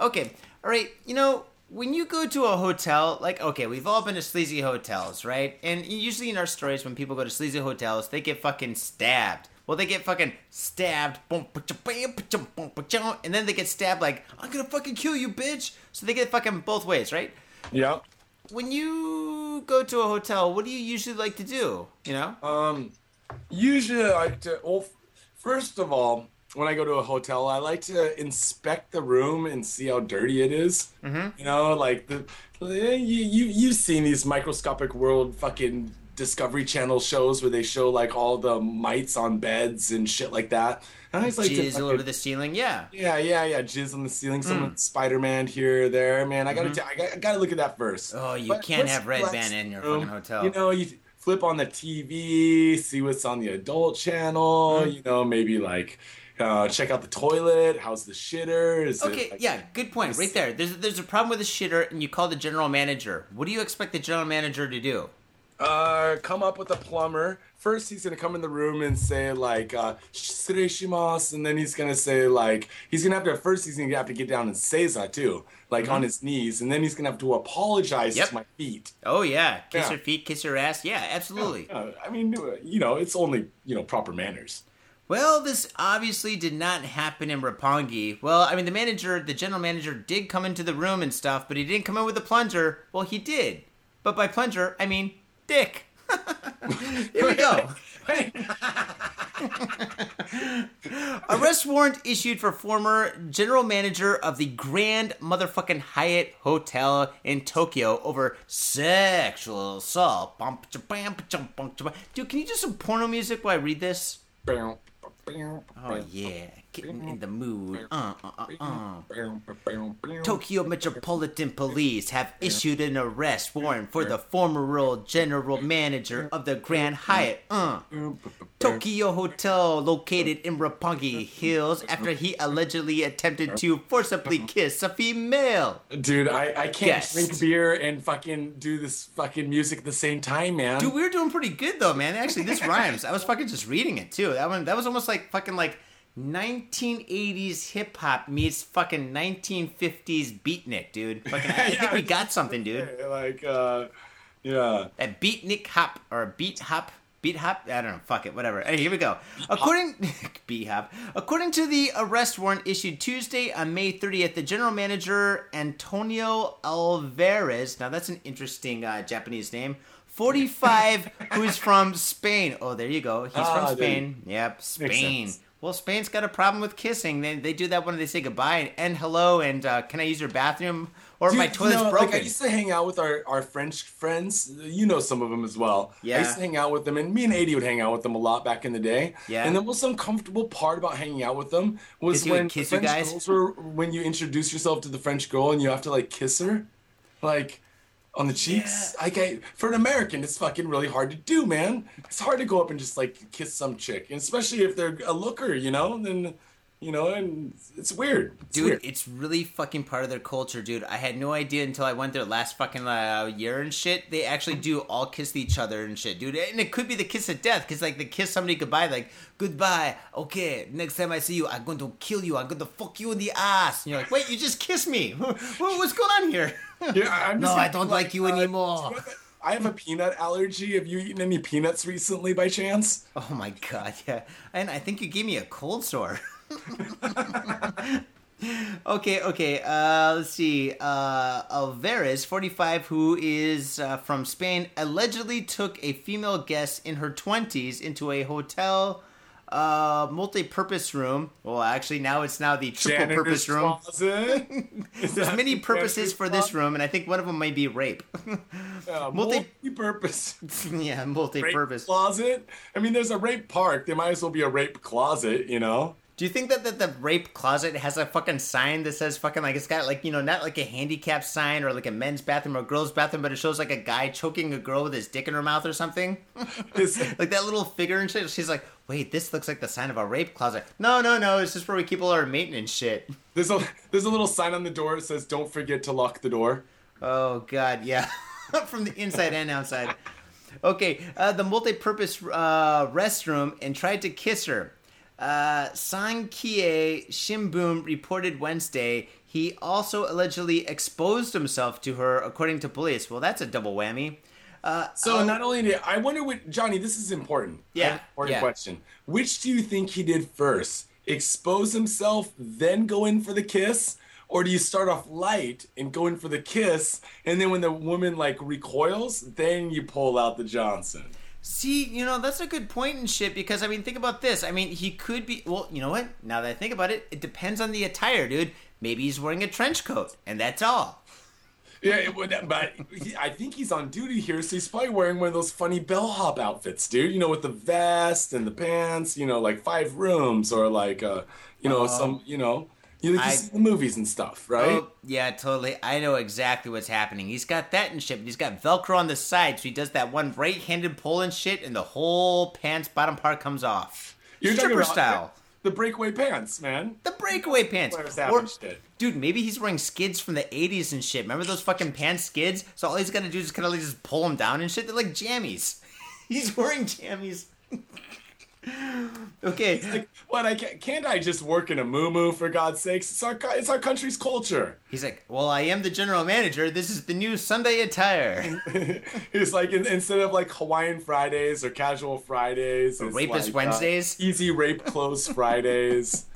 okay, all right. You know, when you go to a hotel, like, okay, we've all been to sleazy hotels, right? And usually in our stories, when people go to sleazy hotels, they get fucking stabbed. Well, they get fucking stabbed, boom, pa-cha, bam, pa-cha, boom, pa-cha, and then they get stabbed like, I'm gonna fucking kill you, bitch. So they get fucking both ways, right? Yep. When you go to a hotel, what do you usually like to do? You know? Um, usually I like to. Well, first of all, when I go to a hotel, I like to inspect the room and see how dirty it is. Mm-hmm. You know, like the you you you've seen these microscopic world fucking Discovery Channel shows where they show like all the mites on beds and shit like that. And I just like to Jizz all over the ceiling, yeah. yeah, yeah, yeah. Jizz on the ceiling, some Mm. Spider-Man here or there. Man, I gotta, t- I gotta, I gotta look at that first. Mm-hmm. Oh, you But can't have Red Band in your room. fucking hotel. You know, you flip on the TV, see what's on the adult channel. Mm. You know, maybe like uh, check out the toilet. How's the shitter? Is Okay, like, yeah, good point. Right there. There's there's a problem with the shitter, and you call the general manager. What do you expect the general manager to do? Uh, come up with a plumber. First, he's gonna come in the room and say like uh, "Shirei and then he's gonna say like he's gonna have to. First, he's gonna have to get down and seiza too, like on his knees, and then he's gonna have to apologize Mm-hmm. Yep. to my feet. Oh yeah, kiss Yeah. your feet, kiss your ass. Yeah, absolutely. Uh, I mean, you know, it's only you know proper manners. Well, this obviously did not happen in Roppongi. Well, I mean, the manager, the general manager, did come into the room and stuff, but he didn't come in with a plunger. Well, he did, but by plunger, I mean dick. Here we go. Arrest warrant issued for former general manager of the Grand Motherfucking Hyatt Hotel in Tokyo over sexual assault. Dude, can you do some porno music while I read this? Oh yeah, getting in the mood. Uh, uh, uh, uh. Tokyo Metropolitan Police have issued an arrest warrant for the former general manager of the Grand Hyatt, uh, Tokyo Hotel located in Roppongi Hills after he allegedly attempted to forcibly kiss a female. Dude, I, I can't Yes. drink beer and fucking do this fucking music at the same time, man. Dude, we were doing pretty good though, man. Actually, this rhymes. I was fucking just reading it too. That one, that was almost like fucking like 1980s hip hop meets fucking 1950s beatnik, dude. Fucking, I think we got something, dude. like, uh, yeah. That beatnik hop or beat hop. Beat hop? I don't know. Fuck it. Whatever. Hey, here we go. According beat hop. According to the arrest warrant issued Tuesday on May 30th, the general manager Antonio Alvarez. Now that's an interesting uh, Japanese name. 45, who's from Spain. Oh, there you go. He's Ah, from Spain. Yep, Spain. Well, Spain's got a problem with kissing. They, they do that when they say goodbye and, and hello and uh, can I use your bathroom or Dude, my you know, broken. Like I used to hang out with our, our French friends. You know some of them as well. Yeah. I used to hang out with them, and me and Adi would hang out with them a lot back in the day. Yeah. And the most uncomfortable part about hanging out with them was Is he would when kiss French guys? girls were when you introduce yourself to the French girl and you have to like kiss her, like on the cheeks. Like I, for an American, it's fucking really hard to do, man. It's hard to go up and just like kiss some chick, and especially if they're a looker, you know. Then, you know, and it's weird. It's Dude, weird. it's really fucking part of their culture, dude. I had no idea until I went there last fucking uh, year and shit. They actually do all kiss each other and shit, dude. And it could be the kiss of death, because like they kiss somebody goodbye, like goodbye. Okay, next time I see you, I'm going to kill you. I'm going to fuck you in the ass. And you're like, wait, you just kissed me. What's going on here? Yeah, I'm No, I don't be like you uh, anymore. I have a peanut allergy. Have you eaten any peanuts recently by chance? Oh my god, yeah. And I think you gave me a cold sore. okay, okay. Uh, let's see. Uh, Alvarez, 45, who is uh, from Spain, allegedly took a female guest in her 20s into a hotel uh, multi-purpose room. Well, actually, now it's now the triple-purpose room. There's many purposes for this room, and I think one of them might be rape. Uh, Multi- multi-purpose. yeah, multi-purpose. closet. I mean, there's a rape park. There might as well be a rape closet. You know. Do you think that, that the rape closet has a fucking sign that says fucking like it's got like you know not like a handicap sign or like a men's bathroom or girls bathroom, but it shows like a guy choking a girl with his dick in her mouth or something? Like that little figure and shit. She's like, wait, this looks like the sign of a rape closet. No, no, no, it's just where we keep all our maintenance shit. There's a there's a little sign on the door that says "Don't forget to lock the door." Oh god, yeah, from the inside and outside. Okay, uh, the multi-purpose uh, restroom and tried to kiss her. Uh, Sankei Shimbun reported Wednesday he also allegedly exposed himself to her, according to police. Well, that's a double whammy. Uh, So oh, not only did I wonder what Johnny, this is important. Yeah, important yeah. question. Which do you think he did first? Expose himself, then go in for the kiss? Or do you start off light and go in for the kiss, and then when the woman like recoils, then you pull out the Johnson? See, you know, that's a good point and shit because I mean, think about this. I mean, he could be well, you know what? Now that I think about it, it depends on the attire, dude. Maybe he's wearing a trench coat and that's all. Yeah, it would, but he, I think he's on duty here, so he's probably wearing one of those funny bellhop outfits, dude. You know, with the vest and the pants. You know, like five rooms or like, uh, you know, some, you know, you, like I- see the movies and stuff, right? Oh, yeah, totally. I know exactly what's happening. He's got that and shit, but he's got Velcro on the side, so he does that one right-handed pull and shit, and the whole pants bottom part comes off. You're Stripper style. the breakaway pants, man. The breakaway pants. Or- dude, maybe he's wearing skids from the 80s and shit. Remember those fucking pants skids? So all he's got to do is kind of like just pull them down and shit. They're like jammies. he's wearing jammies. okay. Like, what? I can't, can't I just work in a moo for God's sakes? It's our it's our country's culture. He's like, well, I am the general manager. This is the new Sunday attire. it's like in, instead of like Hawaiian Fridays or casual Fridays, it's Rapist like, uh, Wednesdays? easy rape clothes Fridays.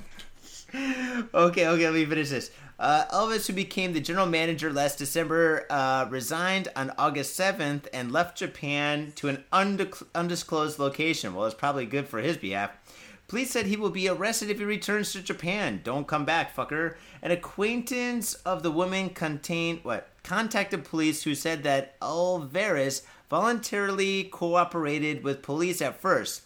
okay, okay, let me finish this. Uh, Elvis, who became the general manager last December, uh, resigned on August 7th and left Japan to an undec- undisclosed location. Well, it's probably good for his behalf. Police said he will be arrested if he returns to Japan. Don't come back, fucker. An acquaintance of the woman contained what contacted police who said that Alvarez voluntarily cooperated with police at first.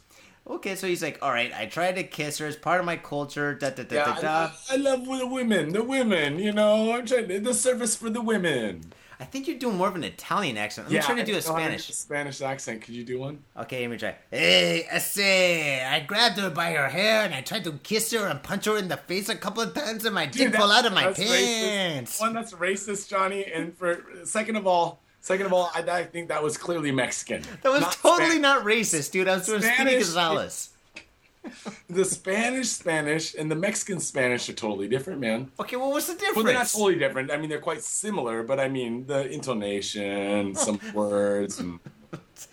Okay, so he's like, all right, I tried to kiss her as part of my culture. Da da da Yeah, da da. I, I love the women, the women. You know, I'm trying to, the service for the women. I think you're doing more of an Italian accent. Let me trying to do a Spanish. do a Spanish accent. Could you do one? Okay, let me try. Hey, I say, I grabbed her by her hair and I tried to kiss her and punch her in the face a couple of times and my dick Dude, fell out of my that's racist. pants. One that's racist, Johnny. And for second of all, second of all, I, I think that was clearly Mexican. That was Not totally Span- not racist, dude. I was doing Speedy Spanish- Gonzalez. The Spanish Spanish and the Mexican Spanish are totally different, man. Okay, well, what's the difference? Well, they're not totally different. I mean, they're quite similar, but I mean, the intonation, some words, and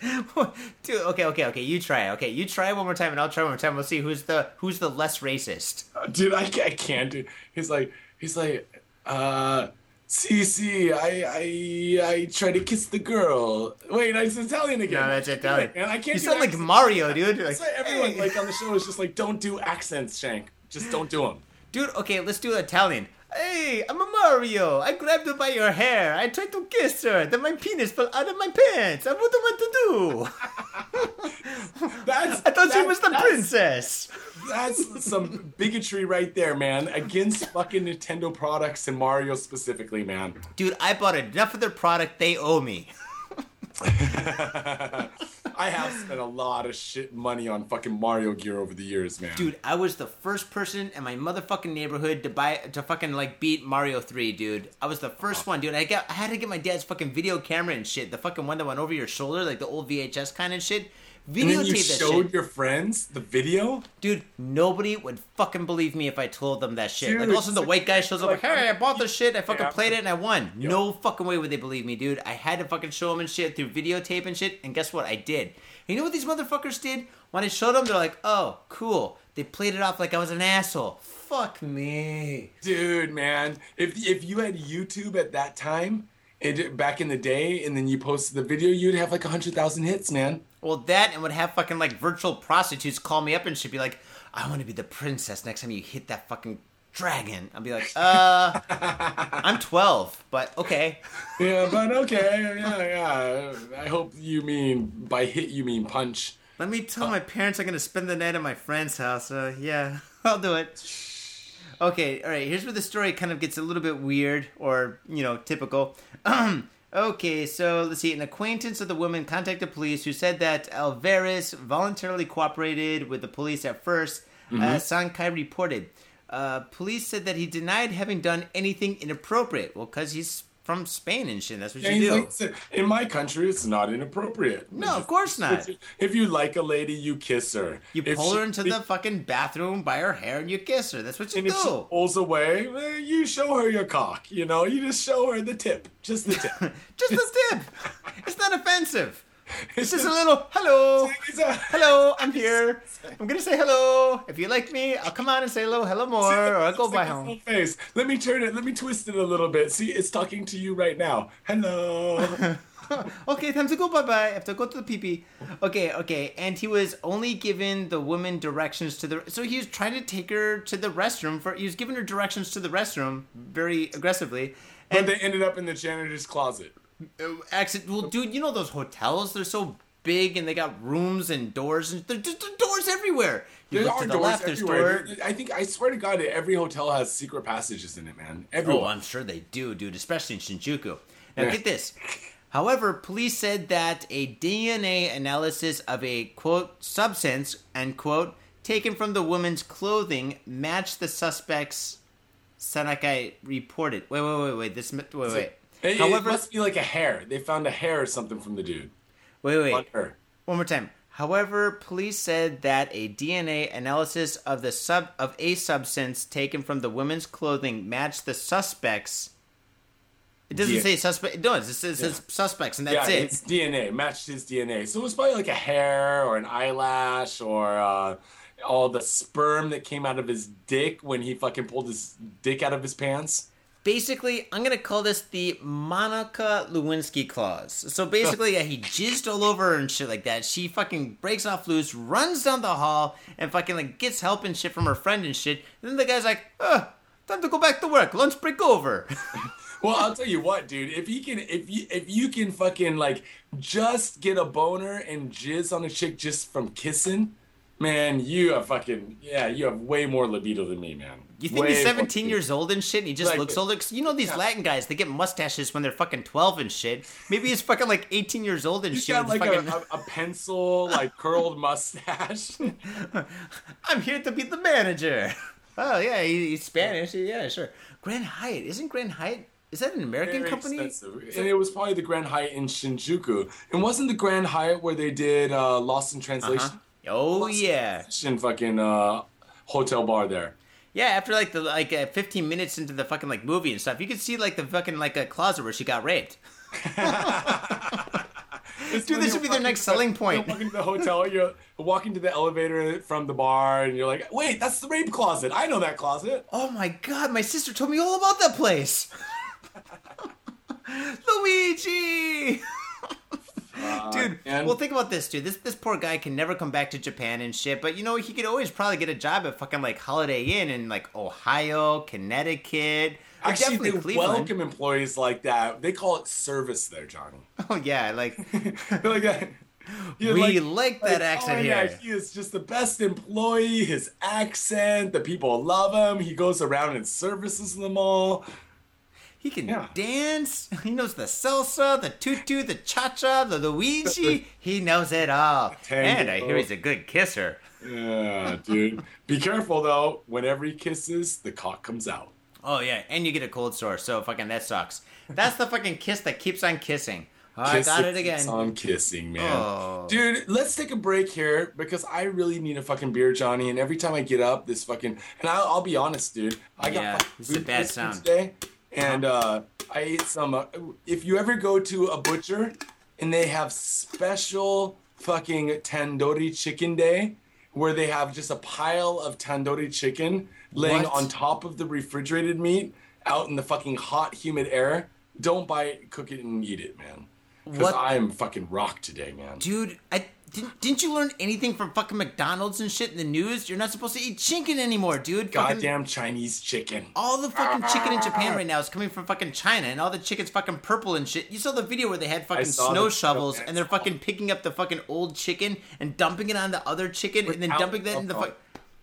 dude, okay, okay, okay. You try. Okay, you try one more time, and I'll try one more time. We'll see who's the who's the less racist. dude, I, I can't do. He's like, he's like, uh, see, see, I, I, I try to kiss the girl. Wait, it's Italian again. No, that's Italian. Man, I can't. You sound like. Mario, dude. Like, everyone hey. like on the show is just like, don't do accents, Shank. Just don't do them. Dude, okay, let's do Italian. Hey, I'm a Mario. I grabbed her by her hair. I tried to kiss her. Then my penis fell out of my pants. I wouldn't want to do. That's. I thought she was the that's- princess. That's some bigotry right there, man. Against fucking Nintendo products and Mario specifically, man. Dude, I bought enough of their product. They owe me. I have spent a lot of shit money on fucking Mario gear over the years, man. Dude, I was the first person in my motherfucking neighborhood to buy to fucking like beat Mario 3, dude. I was the first one, dude. I got I had to get my dad's fucking video camera and shit. The fucking one that went over your shoulder, like the old VHS kind of shit. And then you Videotape that showed shit. your friends the video. Dude, nobody would fucking believe me if I told them that shit. Dude, like, also the white guy shows up like, "Hey, I bought this shit. I fucking Yeah. played it and I won." No fucking way would they believe me, dude. I had to fucking show them and shit through videotape and shit. And guess what? I did. You know what these motherfuckers did? When I showed them, they're like, "Oh, cool." They played it off like I was an asshole. Fuck me. Dude, man, if if you had YouTube at that time, and back in the day, and then you posted the video, you'd have like a hundred thousand hits, man. Well, that and would have fucking like virtual prostitutes call me up and she'd be like, "I want to be the princess next time you hit that fucking dragon." I'd be like, "Uh, I'm 12, but okay." Yeah, but okay, yeah, yeah. I hope you mean by hit you mean punch. Let me tell my parents I'm gonna spend the night at my friend's house. Uh, yeah, I'll do it. Okay, all right. Here's where the story kind of gets a little bit weird, or you know, typical. okay, so let's see. An acquaintance of the woman contacted police, who said that Alvarez voluntarily cooperated with the police at 1st Uh, Sankei reported. Uh, police said that he denied having done anything inappropriate. Well, because he's from Spain and shit. That's what you do. in my country, it's not inappropriate. No, of course not. If you like a lady, you kiss her. You If pull she- her into the fucking bathroom by her hair and you kiss her. That's what you And if she do. pulls away, you show her your cock. You know, you just show her the tip, just the tip. Just the tip. It's not offensive. It's just a little hello. Hello, I'm here. I'm gonna say hello. If you like me, I'll come on and say hello, hello more, or I'll go by home. Face. Let me turn it. Let me twist it a little bit. See, it's talking to you right now. Hello. okay, time to go bye bye. I have to go to the pee pee. Okay, okay. And he was only given the woman directions to the. So he was trying to take her to the restroom for. He was giving her directions to the restroom very aggressively. but And they ended up in the janitor's closet. Uh, accident. Well, dude, you know those hotels? They're so big and they got rooms and doors and there's just doors everywhere. You There look are to the doors left, there's everywhere. door. I think I swear to God, every hotel has secret passages in it, man. Oh, Everyone. I'm sure they do, dude, especially in Shinjuku. Now, Yeah. get this. However, police said that a DNA analysis of a quote substance end quote taken from the woman's clothing matched the suspect's. Sankei reported. Wait, wait, wait, wait. This wait, wait. It, it However, must be like a hair. They found a hair or something from the dude wait, wait. on. One more time. However, police said that a DNA analysis of the sub of a substance taken from the woman's clothing matched the suspects. It doesn't Yeah. say suspect. No, it says, it says suspects, and that's yeah, it. it's DNA. Matched his DNA. So it was probably like a hair or an eyelash or uh, all the sperm that came out of his dick when he fucking pulled his dick out of his pants. Basically, I'm gonna call this the Monica Lewinsky clause. So basically, yeah, he jizzed all over her and shit like that. She fucking breaks off loose, runs down the hall, and fucking like gets help and shit from her friend and shit. And then the guy's like, "Uh, time to go back to work. Lunch break over." Well, I'll tell you what, dude. If you can, if you if you can fucking like just get a boner and jizz on a chick just from kissing, man, you have fucking yeah, you have way more libido than me, man. You think Way he's 17 libido. years old and shit, and he just Like- looks older? 'Cause you know these Yeah. Latin guys, they get mustaches when they're fucking 12 and shit. Maybe he's fucking like 18 years old and He's shit. got like a, fucking, a, a pencil, like curled mustache. I'm here to be the manager. Oh yeah, he, he's Spanish. Yeah, sure. Grand Hyatt isn't Grand Hyatt? Is that an American Very company? expensive. And it was probably the Grand Hyatt in Shinjuku. And wasn't the Grand Hyatt where they did uh, Lost in Translation? Uh-huh. Oh yeah, Translation fucking uh, hotel bar there. yeah. After like the like uh, 15 minutes into the fucking like movie and stuff, you could see like the fucking like a closet where she got raped. Dude, this should be their next selling point. You're walking to the hotel, you're walking to the elevator from the bar, and you're like, wait, that's the rape closet. I know that closet. Oh my god, my sister told me all about that place. Luigi! Uh, dude, and- well think about this, dude. This this poor guy can never come back to Japan and shit, but you know, he could always probably get a job at fucking like Holiday Inn in like Ohio, Connecticut, Actually, definitely they Cleveland. welcome employees like that. They call it service there, Johnny. Oh yeah, like like that. You're we like, that like, accent oh, here. Yeah, he is just the best employee. His accent, the people love him. He goes around and services them all. He can Yeah. dance. He knows the salsa, the tutu, the cha cha, the Luigi. he knows it all. And I hear he's a good kisser. Yeah, dude. Be careful though. Whenever he kisses, the cock comes out. Oh yeah, and you get a cold sore, so fucking that sucks. That's the fucking kiss that keeps on kissing. Oh, I got it again. It's on kissing, man. Oh. Dude, let's take a break here because I really need a fucking beer, Johnny. And every time I get up, this fucking and I'll, I'll be honest, dude. I got Yeah, is a bad sound. today, and uh, I ate some. Uh, if you ever go to a butcher and they have special fucking tandoori chicken day, where they have just a pile of tandoori chicken laying What? on top of the refrigerated meat out in the fucking hot, humid air. Don't buy it, cook it, and eat it, man. Because I'm fucking rocked today, man. Dude, I didn't, didn't you learn anything from fucking McDonald's and shit in the news? You're not supposed to eat chicken anymore, dude. Fucking- Goddamn Chinese chicken. all the fucking chicken in Japan right now is coming from fucking China, and all the chicken's fucking purple and shit. You saw the video where they had fucking snow the shovels, and they're fucking picking up the fucking old chicken and dumping it on the other chicken, and then dumping that in the alcohol. fuck.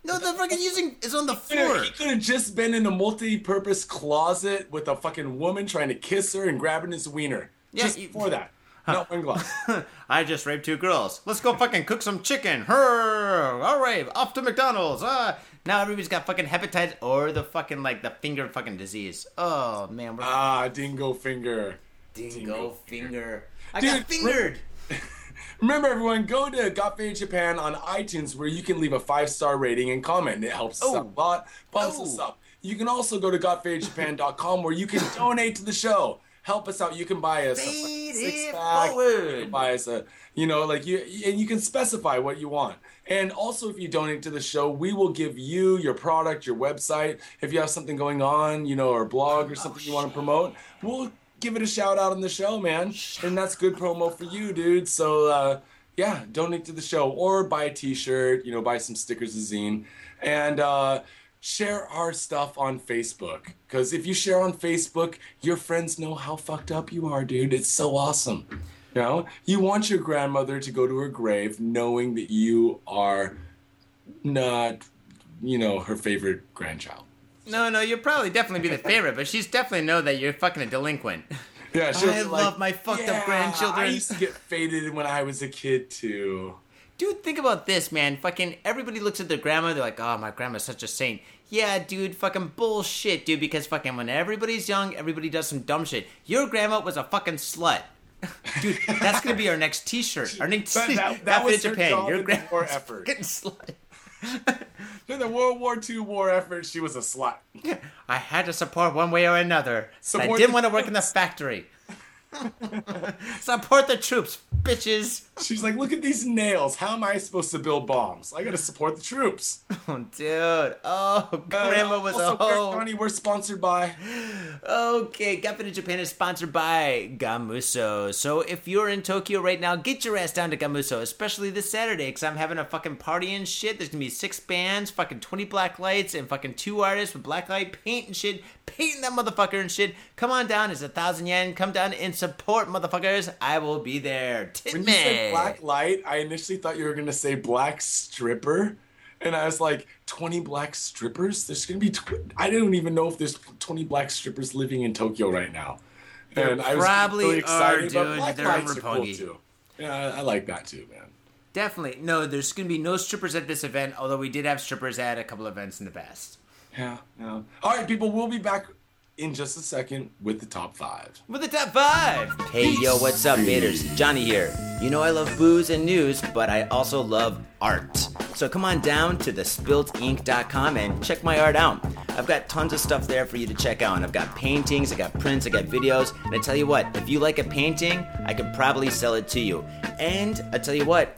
No, they're fucking using it's on the floor. He could have just been in a multi-purpose closet with a fucking woman trying to kiss her and grabbing his wiener. Yeah, just you- for that. Not one glass. I just raped two girls. Let's go fucking cook some chicken. Her. All right, off to McDonald's. Ah. Now everybody's got fucking hepatitis or the fucking like the finger fucking disease. Oh man, we're ah, dingo finger. dingo finger. I Dude, got fingered. Remember, everyone, go to Got Faded Japan on iTunes where you can leave a five star rating and comment. It helps us Oh. out a lot, bumps us Oh. up. You can also go to GotFadedJapan.com where you can donate to the show. Help us out. You can buy us a six pack. You can buy us a, you know, like you, and you can specify what you want. And also, if you donate to the show, we will give you your product, your website. If you have something going on, you know, or blog or something you want to promote, we'll give it a shout out on the show, man. And that's good promo for you, dude. So, uh, yeah, donate to the show or buy a t-shirt, you know, buy some stickers, a zine, and uh, share our stuff on Facebook. Because if you share on Facebook, your friends know how fucked up you are, dude. It's so awesome. You know, you want your grandmother to go to her grave knowing that you are not, you know, her favorite grandchild. No, no, you'll probably definitely be the favorite, but she's definitely know that you're fucking a delinquent. Yeah, I like, love my fucked up "Yeah, grandchildren." I used to get faded when I was a kid too. Dude, think about this, man. Fucking everybody looks at their grandma, they're like, oh, my grandma's such a saint. Yeah, dude, fucking bullshit, dude, because fucking when everybody's young, everybody does some dumb shit. Your grandma was a fucking slut. Dude, that's gonna be our next T-shirt. Our next That- that- that was Japan. Your the war effort. fucking slut. During the World War II war effort, she was a slut. I had to support one way or another. I didn't want to work in the factory. support the troops, bitches. She's like, look at these nails. How am I supposed to build bombs? I gotta support the troops. Oh, dude. Oh, grandma was also, a hoe. Johnny, we're sponsored by. Okay, Got in Japan is sponsored by Gamuso. So if you're in Tokyo right now, get your ass down to Gamuso, especially this Saturday, because I'm having a fucking party and shit. There's gonna be six bands, fucking 20 black lights, and fucking two artists with black light paint and shit, painting that motherfucker and shit. Come on down, it's a thousand yen. Come down and support, motherfuckers. I will be there. Tit When you said black light, I initially thought you were gonna say black stripper. And I was like, 20 black strippers? There's gonna be, tw- I don't even know if there's 20 black strippers living in Tokyo right now. There and I was probably really excited, are, dude. black They're lights are cool too. Yeah, I, I like that too, man. Definitely. No, there's gonna be no strippers at this event, although we did have strippers at a couple events in the past. Yeah, yeah. All right, people, we'll be back in just a second with the top five. with the top five. Hey, yo, what's up, Faders? Johnny here. You know I love booze and news, but I also love art. So come on down to thespiltink.com and check my art out. I've got tons of stuff there for you to check out. I've got paintings, I got prints, I got videos, and I tell you what, if you like a painting, I could probably sell it to you. And I tell you what,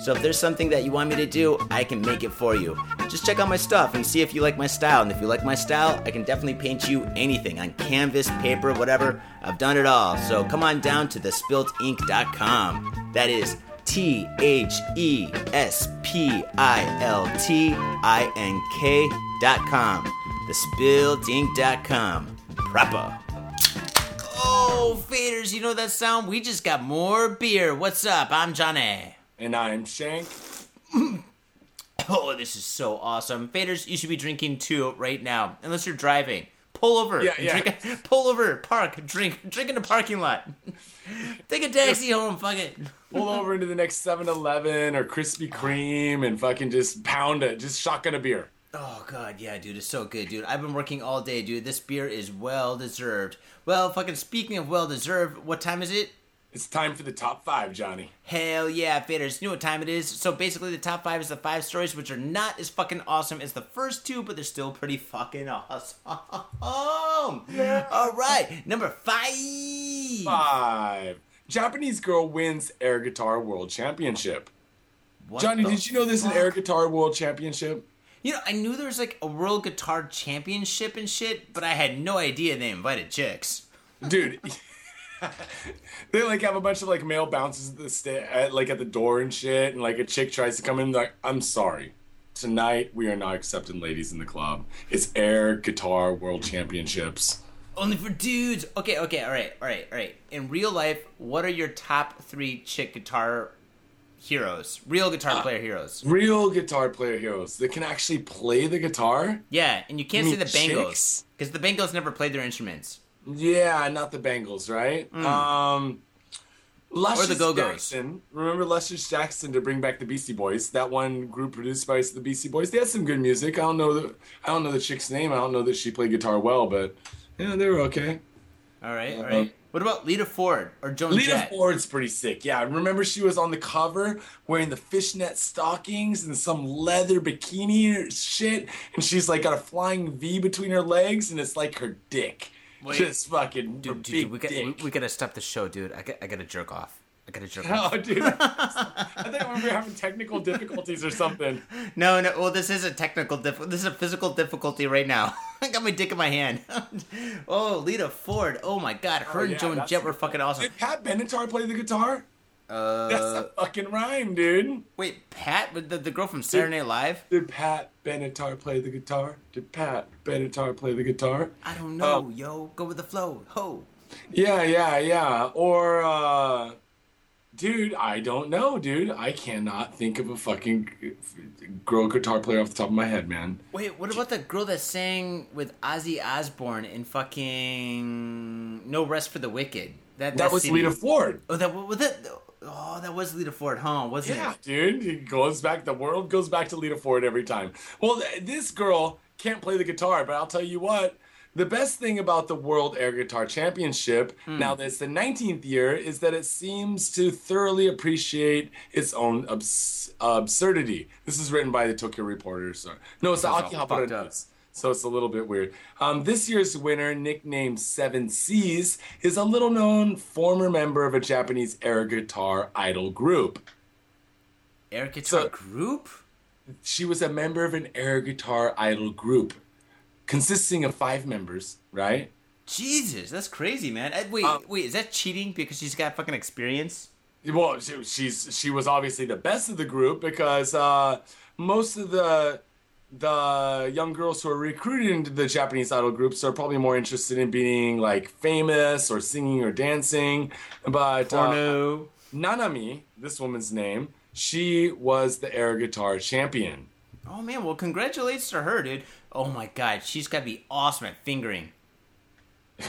So if there's something that you want me to do, I can make it for you. Just check out my stuff and see if you like my style. And if you like my style, I can definitely paint you anything on canvas, paper, whatever. I've done it all. So come on down to thespiltink.com. That is T H E S P I L T I N K dot com. Thespiltink.com. Proper. Oh, faders, you know that sound? We just got more beer. What's up? I'm Johnny. And I'm Shank. Oh, this is so awesome. Faders, you should be drinking too right now, unless you're driving. Pull over. Yeah, yeah. Drink, pull over, park, drink, drink in the parking lot. Take a taxi home, fuck it. Pull over into the next 7 Eleven or Krispy Kreme and fucking just pound it. Just shotgun a beer. Oh god, yeah, dude, it's so good, dude. I've been working all day, dude. This beer is well deserved. Well, fucking speaking of well deserved, what time is it? It's time for the top five, Johnny. Hell yeah, faders. You know what time it is? So basically, the top five is the five stories, which are not as fucking awesome as the first two, but they're still pretty fucking awesome. All right, number five. Five. Japanese girl wins air guitar world championship. What Johnny, did you know there's an air guitar world championship? You know, I knew there was like a world guitar championship and shit, but I had no idea they invited chicks. Dude. they like have a bunch of like male bounces at the sta- at, like at the door and shit, and like a chick tries to come in like, I'm sorry. Tonight we are not accepting ladies in the club. It's air guitar world championships. Only for dudes. Okay, okay, all right, all right, all right. In real life, what are your top three chick guitar heroes? Real guitar uh, player heroes. Real guitar player heroes that can actually play the guitar. Yeah, and you can't You say the Bangles because the Bangles never played their instruments. Yeah, not the Bangles, right? Mm. Um, Luscious Or the Go-Go's. Jackson. Remember Luscious Jackson to bring back the Beastie Boys? That one group produced by the Beastie Boys. They had some good music. I don't know the I don't know the chick's name. I don't know that she played guitar well, but yeah, they were okay. All right, all Uh. What about Lita Ford or Joan Lita Jett? Ford's pretty sick. Yeah, remember she was on the cover wearing the fishnet stockings and some leather bikini shit, and she's like got a flying V between her legs, and it's like her dick. Wait. Just fucking Dude, big dude, we, got, we, dick. we gotta stop the show, dude. I got, I gotta jerk off. I gotta jerk off. Oh, dude. I think we were having technical difficulties or something. No, no. Well, this is a technical diff. This is a physical difficulty right now. I got my dick in my hand. oh, Lita Ford. Oh my God, her Oh, and yeah, Joan that's- Jett were fucking awesome. Did Pat Benatar play the guitar? That's Uh, a fucking rhyme, dude. wait, Pat, the, the girl from Saturday Night Live. Dude, Pat Benatar play the guitar? Did Pat Benatar play the guitar? I don't know, Oh. yo. Go with the flow. Ho. Yeah, yeah, yeah. Or, uh, dude, I don't know, dude. I cannot think of a fucking girl guitar player off the top of my head, man. Wait, what about the girl that sang with Ozzy Osbourne in fucking No Rest for the Wicked? That was CD. Lita Ford. Oh, that was that. Oh, that was Lita Ford, huh? Wasn't Yeah, it? dude. It goes back. The world goes back to Lita Ford every time. Well, th- this girl can't play the guitar, but I'll tell you what. The best thing about the World Air Guitar Championship, Hmm. now that it's the 19th year, is that it seems to thoroughly appreciate its own abs- absurdity. This is written by the Tokyo Reporter. So. No, it's the Akihabara. News. So it's a little bit weird. Um, this year's winner, nicknamed Seven Seas, is a little known former member of a Japanese air guitar idol group. Air guitar So- group. she was a member of an air guitar idol group consisting of five members, right? Jesus, that's crazy, man. Wait, Um, wait, is that cheating because she's got fucking experience? Well, she, she's she was obviously the best of the group because uh, most of the the young girls who are recruited into the Japanese idol groups are probably more interested in being like famous or singing or dancing. But uh. Nanami, this woman's name, she was the air guitar champion. Oh man, well, congratulations to her, dude. Oh my god, she's gotta be awesome at fingering.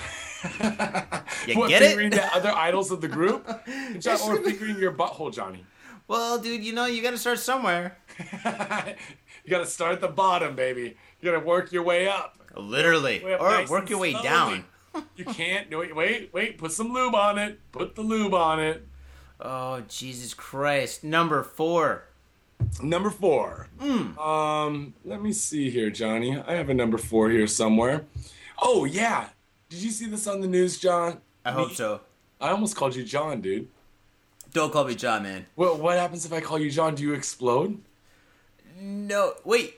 You what, get fingering it? the other idols of the group? Or fingering your butthole, Johnny. Well, dude, you know you gotta start somewhere. you gotta start at the bottom, baby. You gotta work your way up. Literally, Way up or nice work your way slowly. down. You can't do it. Wait, wait. Put some lube on it. Put the lube on it. Oh Jesus Christ! Number four. Number four. Hmm. Um, let me see here, Johnny. I have a number four here somewhere. Oh yeah. Did you see this on the news, John? I hope so. I almost called you John, dude. Don't call me John, man. What what happens if I call you John? Do you explode? No, wait.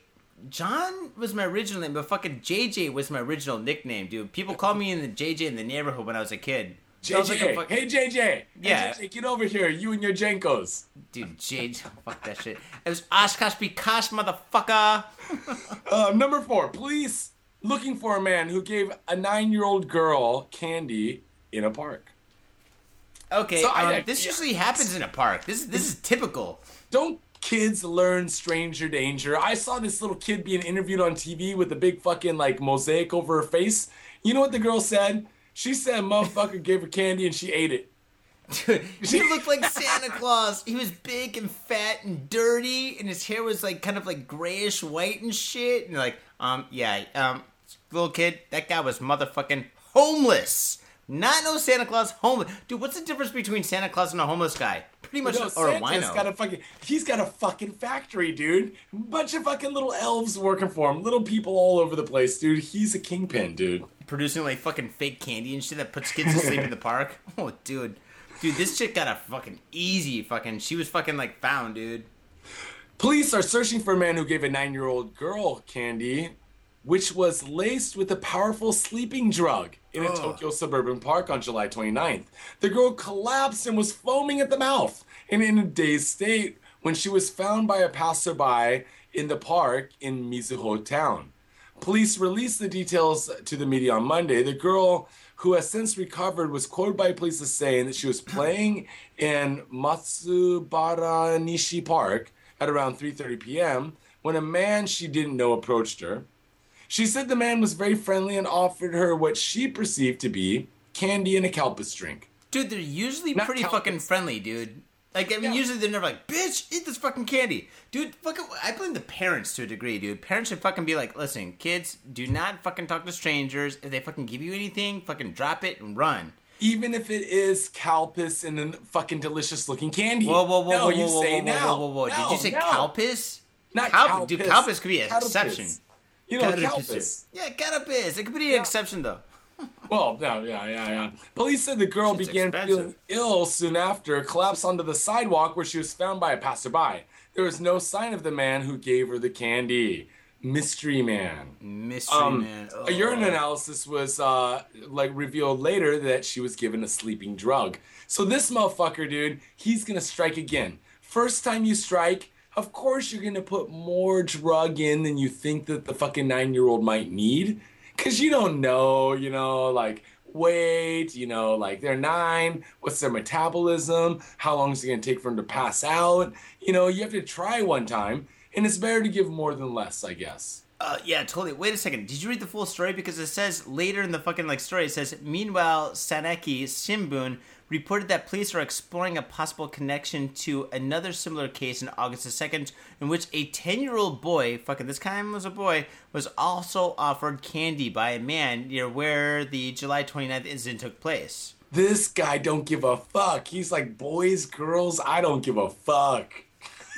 John was my original name, but fucking JJ was my original nickname, dude. People called me in the JJ in the neighborhood when I was a kid. JJ. like hey JJ. Hey, Yeah. JJ, get over here. You and your JNCOs. Dude, JJ, fuck that shit. It was OshKosh B'gosh, motherfucker. Uh, number four, police looking for a man who gave a nine-year-old girl candy in a park. Okay, So I- um, I- this yeah. usually happens in a park. This this is typical. Don't kids learn stranger danger? I saw this little kid being interviewed on TV with a big fucking like mosaic over her face. You know what the girl said? She said motherfucker gave her candy and she ate it. Dude, he looked like Santa Claus. He was big and fat and dirty, and his hair was like kind of like grayish white and shit. And like, um, yeah, um, little kid, that guy was motherfucking homeless. Not no Santa Claus, homeless. Dude, what's the difference between Santa Claus and a homeless guy? Pretty much, No, or a Santa's wino. got a fucking he's got a fucking factory, dude. Bunch of fucking little elves working for him. Little people all over the place, dude. He's a kingpin, dude. Producing like fucking fake candy and shit that puts kids to sleep in the park. Oh, dude. Dude, this chick got a fucking easy fucking. She was fucking like found, dude. Police are searching for a man who gave a nine year old girl candy, which was laced with a powerful sleeping drug in a Ugh. Tokyo suburban park on July 29th. The girl collapsed and was foaming at the mouth and in a dazed state when she was found by a passerby in the park in Mizuho town. Police released the details to the media on Monday. The girl, who has since recovered, was quoted by police as saying that she was playing in Matsubara Nishi Park at around 3:30 p.m. when a man she didn't know approached her. She said the man was very friendly and offered her what she perceived to be candy and a Calpis drink. Dude, they're usually Not pretty Calpis. fucking friendly, dude. Like, I mean, Yeah. usually they're never like, bitch, eat this fucking candy. Dude, fucking, I blame the parents to a degree, dude. Parents should fucking be like, listen, kids, do not fucking talk to strangers. If they fucking give you anything, fucking drop it and run. Even if it is Calpis and then fucking delicious looking candy. Whoa, whoa, whoa, no, whoa, you whoa, say whoa, now. whoa, whoa, whoa. Did No, you say no. Calpis? Not Calp- Dude, Calpis. Calpis could be an Calpis. exception. You know. Calpis. Yeah, Calpis. It could be an exception, though. Well, no, yeah, yeah, yeah. Police said the girl Shit's began expensive. feeling ill soon after, collapsed onto the sidewalk where she was found by a passerby. There was no sign of the man who gave her the candy. Mystery man. Mystery Um, man. A urine Oh. analysis was uh, like revealed later that she was given a sleeping drug. So this motherfucker, dude, he's gonna strike again. First time you strike, of course you're gonna put more drug in than you think that the fucking nine year old might need, cause you don't know, you know, like weight, you know, like they're nine, what's their metabolism, how long is it gonna take for them to pass out? You know, you have to try one time, and it's better to give more than less, I guess. Uh, yeah, totally. Wait a second. Did you read the full story? Because it says later in the fucking like story, it says, meanwhile, Saneki Shimbun reported that police are exploring a possible connection to another similar case in August the 2nd, in which a 10 year old boy, fucking this time was a boy, was also offered candy by a man near where the July 29th incident took place. This guy don't give a fuck. He's like, boys, girls, I don't give a fuck.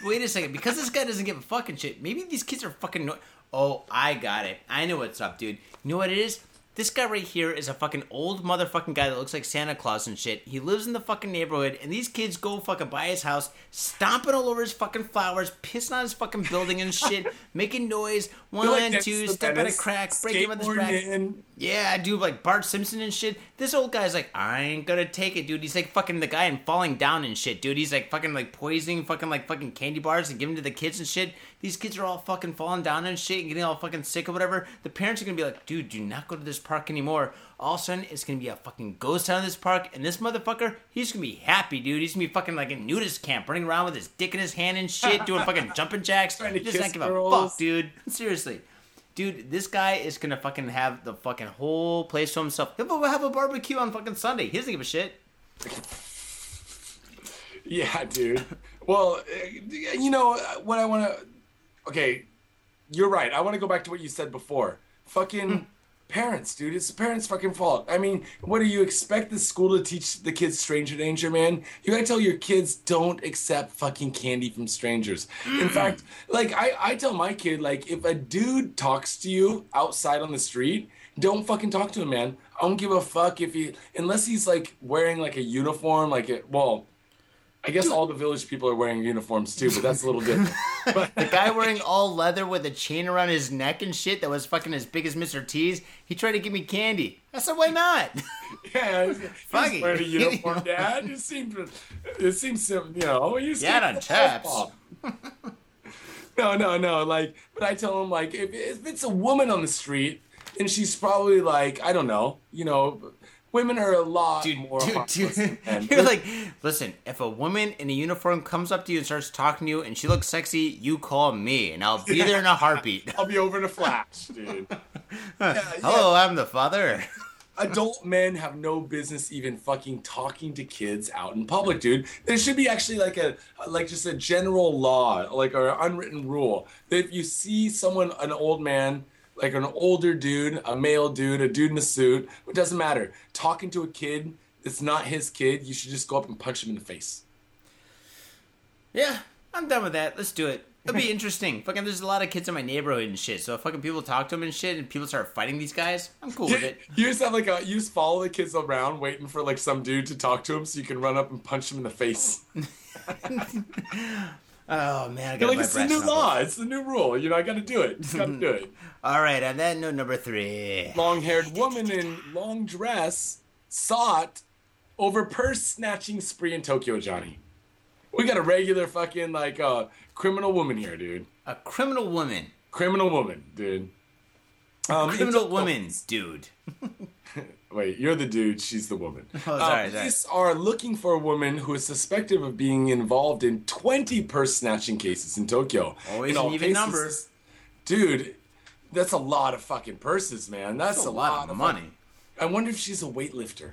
Wait a second, because this guy doesn't give a fucking shit. Maybe these kids are fucking. No- oh, I got it. I know what's up, dude. You know what it is? This guy right here is a fucking old motherfucking guy that looks like Santa Claus and shit. He lives in the fucking neighborhood, and these kids go fucking by his house, stomping all over his fucking flowers, pissing on his fucking building and shit, making noise. One, like two, the step out a Menace, crack, break him with his crack. in. Yeah, dude, like Bart Simpson and shit. This old guy's like, I ain't gonna take it, dude. He's like fucking the guy and falling down and shit, dude. He's like fucking like poisoning fucking like fucking candy bars and giving to the kids and shit. These kids are all fucking falling down and shit and getting all fucking sick or whatever. The parents are gonna be like, dude, do not go to this park anymore. All of a sudden, it's gonna be a fucking ghost town in this park, and this motherfucker, he's gonna be happy, dude. He's gonna be fucking like a nudist camp, running around with his dick in his hand and shit, doing fucking jumping jacks. Trying to He does not give a fuck, dude. Seriously. Dude, this guy is gonna fucking have the fucking whole place to himself. He'll have a barbecue on fucking Sunday. He doesn't give a shit. Yeah, dude. Well, uh, you know what I want to. Okay, you're right. I want to go back to what you said before. Fucking mm. parents, dude. It's the parents' fucking fault. I mean, what do you expect the school to teach the kids stranger danger, man? You gotta tell your kids don't accept fucking candy from strangers. In fact, like I, I tell my kid, like if a dude talks to you outside on the street, don't fucking talk to him, man. I don't give a fuck if he, unless he's like wearing like a uniform, like it. Well, I guess all the village people are wearing uniforms too, but that's a little different. But The guy wearing all leather with a chain around his neck and shit that was fucking as big as Mr. T's, he tried to give me candy. I said, why not? yeah, he's, Fuck he's wearing a uniform, Dad. It seems, it seems, you know, he's Yeah, on the chaps. no, no, no. Like, but I tell him like, if, if it's a woman on the street, and she's probably like, I don't know, you know, women are a lot Dude, more dude, dude. than men. You're like, listen, if a woman in a uniform comes up to you and starts talking to you and she looks sexy, you call me and I'll be there in a heartbeat. I'll be over in a flash, dude. Yeah, Hello, I'm the father. adult men have no business even fucking talking to kids out in public, dude. There should be actually like a like just a general law, like an unwritten rule that if you see someone, an old man, like an older dude, a male dude, a dude in a suit, it doesn't matter, talking to a kid it's not his kid, you should just go up and punch him in the face. Yeah, I'm done with that. Let's do it. It'll be interesting. Fucking, there's a lot of kids in my neighborhood and shit. So if fucking people talk to them and shit, and people start fighting these guys, I'm cool with it. You just have like a you just follow the kids around waiting for like some dude to talk to him so you can run up and punch him in the face. Oh man, I got like it's the new law, it's the new rule. You know, I gotta do it. Just gotta do it. All right, and then note number three. long haired woman in long dress sought over purse snatching spree in Tokyo, Johnny. We got a regular fucking like uh criminal woman here, dude. A criminal woman. Criminal woman, dude. Um, in Criminal woman, dude. Wait, you're the dude. She's the woman. Oh, sorry, Uh, sorry. are looking for a woman who is suspected of being involved in 20 purse snatching cases in Tokyo. Always an even number. Dude, that's a lot of fucking purses, man. That's, That's a lot of money. I wonder if she's a weightlifter.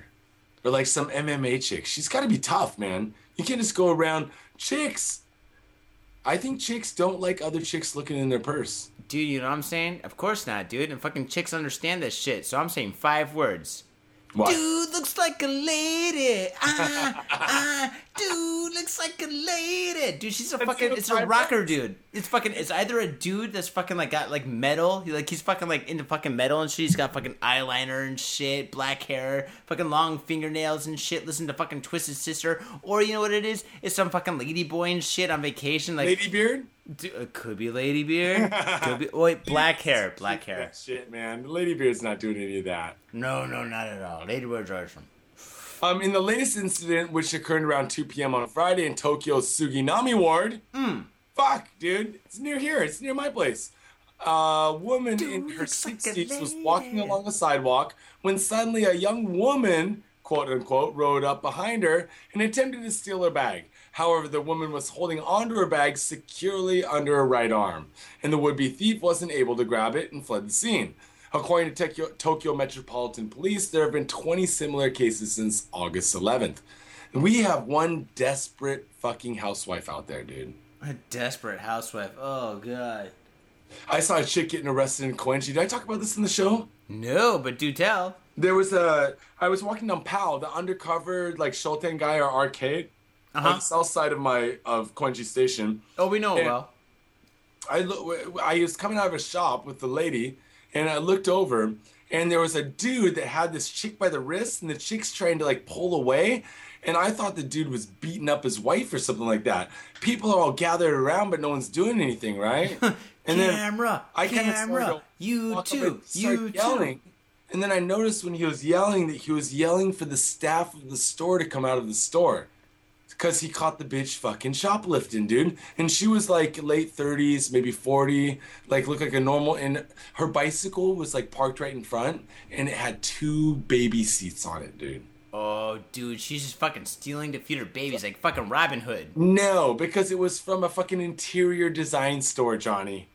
or like some MMA chick. She's got to be tough, man. You can't just go around chicks. I think chicks don't like other chicks looking in their purse. Dude, you know what I'm saying? Of course not, dude. And fucking chicks understand this shit. So I'm saying five words. What? Dude looks like a lady. Ah, ah. Dude looks like a lady. Dude, she's a That's fucking. It's a rocker, words. dude. It's fucking. It's either a dude that's fucking like got like metal. He, like he's fucking like into fucking metal and shit. He's got fucking eyeliner and shit, black hair, fucking long fingernails and shit. Listen to fucking Twisted Sister, or you know what it is? It's some fucking lady boy and shit on vacation. Like Lady Beard? Dude, it could be Lady Beard. could be. Wait, black hair. Black hair. Shit, man. Lady Beard's not doing any of that. No, no, not at all. Lady Beard's awesome. Um, in the latest incident, which occurred around 2 p.m. on Friday in Tokyo's Suginami ward, fuck, dude, it's near here. It's near my place. A woman in her looks like 60s was walking along the sidewalk when suddenly a young woman, quote unquote, rode up behind her and attempted to steal her bag. However, the woman was holding onto her bag securely under her right arm, and the would be thief wasn't able to grab it and fled the scene. According to Tokyo, Tokyo Metropolitan Police, there have been 20 similar cases since August 11th. And we have one desperate fucking housewife out there, dude. A desperate housewife. Oh god. I saw a chick getting arrested in Koenji. Did I talk about this in the show? No, but do tell. There was a. I was walking down Pal, the undercover like shotengai or arcade, Uh-huh. on the south side of my of Koenji Station. Oh, we know it well. I look. I was coming out of a shop with the lady, and I looked over, and there was a dude that had this chick by the wrist, and the chick's trying to like pull away, and I thought the dude was beating up his wife or something like that. People are all gathered around, but no one's doing anything, right? And camera, I kinda started camera. You too. You yelling. too. And then I noticed when he was yelling that he was yelling for the staff of the store to come out of the store. Because he caught the bitch fucking shoplifting, dude. And she was like late 30s, maybe 40, like looked like a normal. And her bicycle was like parked right in front, and it had two baby seats on it, dude. Oh, dude, she's just fucking stealing to feed her babies like fucking Robin Hood. No, because it was from a fucking interior design store, Johnny.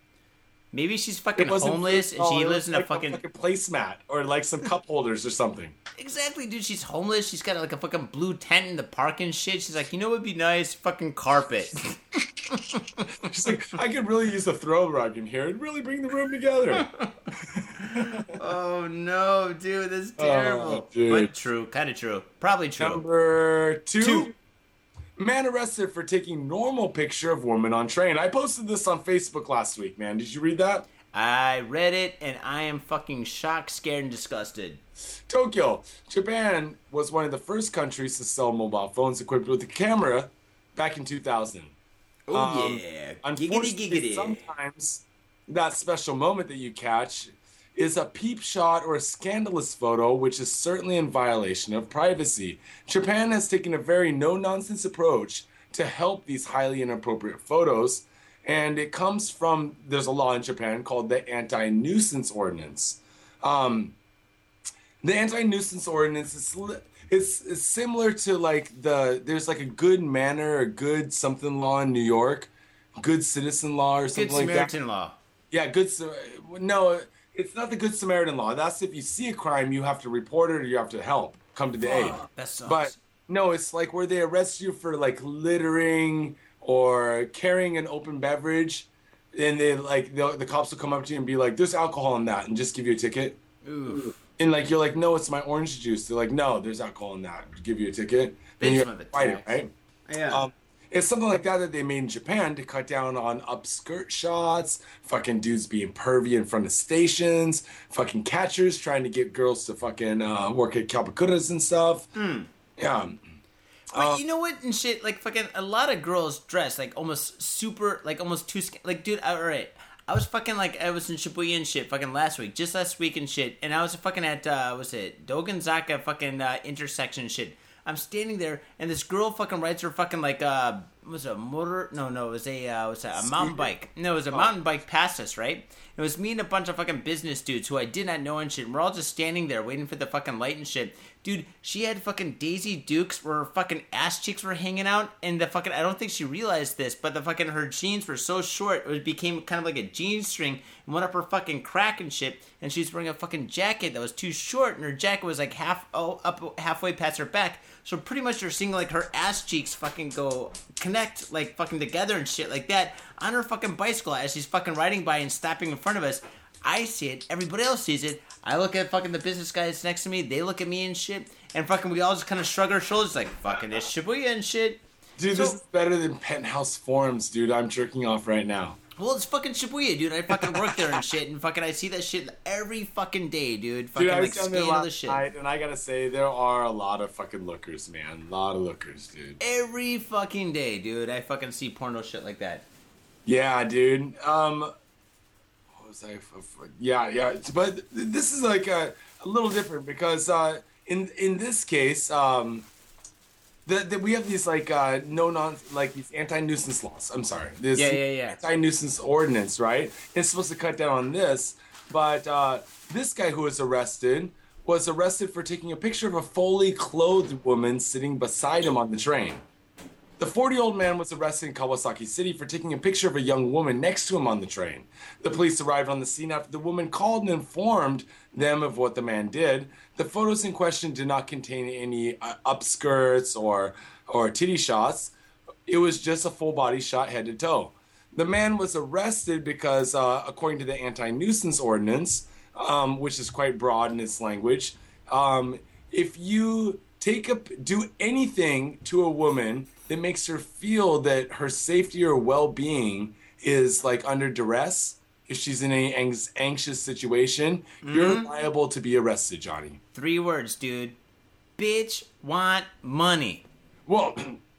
Maybe she's fucking homeless and oh, she lives in like a fucking. placemat or like some cup holders or something. Exactly, dude. She's homeless. She's got like a fucking blue tent in the park and shit. She's like, you know what would be nice? Fucking carpet. She's like, I could really use a throw rug in here. It'd really bring the room together. oh no, dude, that's oh, terrible. Oh, dude. But true, kind of true. Probably true. Number two. Two. Man arrested for taking normal picture of woman on train. I posted this on Facebook last week, man. Did you read that? I read it and I am fucking shocked, scared, and disgusted. Tokyo, Japan was one of the first countries to sell mobile phones equipped with a camera back in 2000. Oh Um, yeah, giggity giggity. sometimes that special moment that you catch is a peep shot or a scandalous photo, which is certainly in violation of privacy. Japan has taken a very no nonsense approach to help these highly inappropriate photos, and it comes from there's a law in Japan called the Anti Nuisance Ordinance. Um, the anti-nuisance ordinance is it's, it's similar to like the there's like a good manner or good something law in New York, good citizen law or Good something like that. Good Samaritan law. Yeah, good. No, it's not the good Samaritan law. That's if you see a crime, you have to report it or you have to help, come to the aid. That sucks. But no, it's like where they arrest you for like littering or carrying an open beverage, and they like the, the cops will come up to you and be like, "There's alcohol in that," and just give you a ticket. Oof. And like you're like, no, it's my orange juice. They're like, no, there's alcohol in that. Give you a ticket. Then you Bitch have of to a fight it, right? Yeah. Um, it's something like that that they made in Japan to cut down on upskirt shots, fucking dudes being pervy in front of stations, fucking catchers trying to get girls to fucking uh, work at kyabakuras and stuff. Hmm. Yeah. But Uh, you know what and shit, like fucking a lot of girls dress like almost super, like almost too, like dude, all right. I was fucking like I was in Shibuya and shit fucking last week, just last week and shit, and I was fucking at uh what's it Dogenzaka fucking uh, intersection shit. I'm standing there and this girl fucking rides her fucking like uh was a motor. No, no, it was a uh, was a, a mountain bike. No, it was a mountain bike past us, right? It was me and a bunch of fucking business dudes who I did not know and shit. And we're all just standing there waiting for the fucking light and shit. Dude, she had fucking Daisy Dukes where her fucking ass cheeks were hanging out, and the fucking I don't think she realized this, but the fucking her jeans were so short it became kind of like a jean string and went up her fucking crack and shit. And she's wearing a fucking jacket that was too short, and her jacket was like half oh up halfway past her back. So pretty much you're seeing like her ass cheeks fucking go connect like fucking together and shit like that on her fucking bicycle as she's fucking riding by and stopping in front of us. I see it, everybody else sees it. I look at fucking the business guys next to me, they look at me and shit, and fucking we all just kind of shrug our shoulders like fucking it's Shibuya and shit. Dude, So- this is better than Penthouse Forums, dude. I'm jerking off right now. Well, it's fucking Shibuya, dude. I fucking work there and shit, and fucking I see that shit every fucking day, dude. Fucking Dude, I like was there scandalous last shit. night, and I gotta say, there are a lot of fucking lookers, man. A lot of lookers, dude. Every fucking day, dude. I fucking see porno shit like that. Yeah, dude. Um, what was I? f- f- Yeah, yeah. But this is like a, a little different because uh, in in this case, um, the, the, we have these like uh, no non like these anti nuisance laws. I'm sorry, this Yeah, yeah, yeah. anti nuisance ordinance, right? It's supposed to cut down on this, but uh, this guy who was arrested was arrested for taking a picture of a fully clothed woman sitting beside him on the train. The 40 year old man was arrested in Kawasaki City for taking a picture of a young woman next to him on the train. The police arrived on the scene after the woman called and informed them of what the man did. The photos in question did not contain any uh, upskirts or, or titty shots. It was just a full body shot head to toe. The man was arrested because, uh, according to the anti nuisance ordinance, um, which is quite broad in its language, um, if you take a do anything to a woman that makes her feel that her safety or well-being is like under duress, if she's in any anx- anxious situation, you're mm-hmm. liable to be arrested, Johnny. Three words, dude. Bitch want money. Well,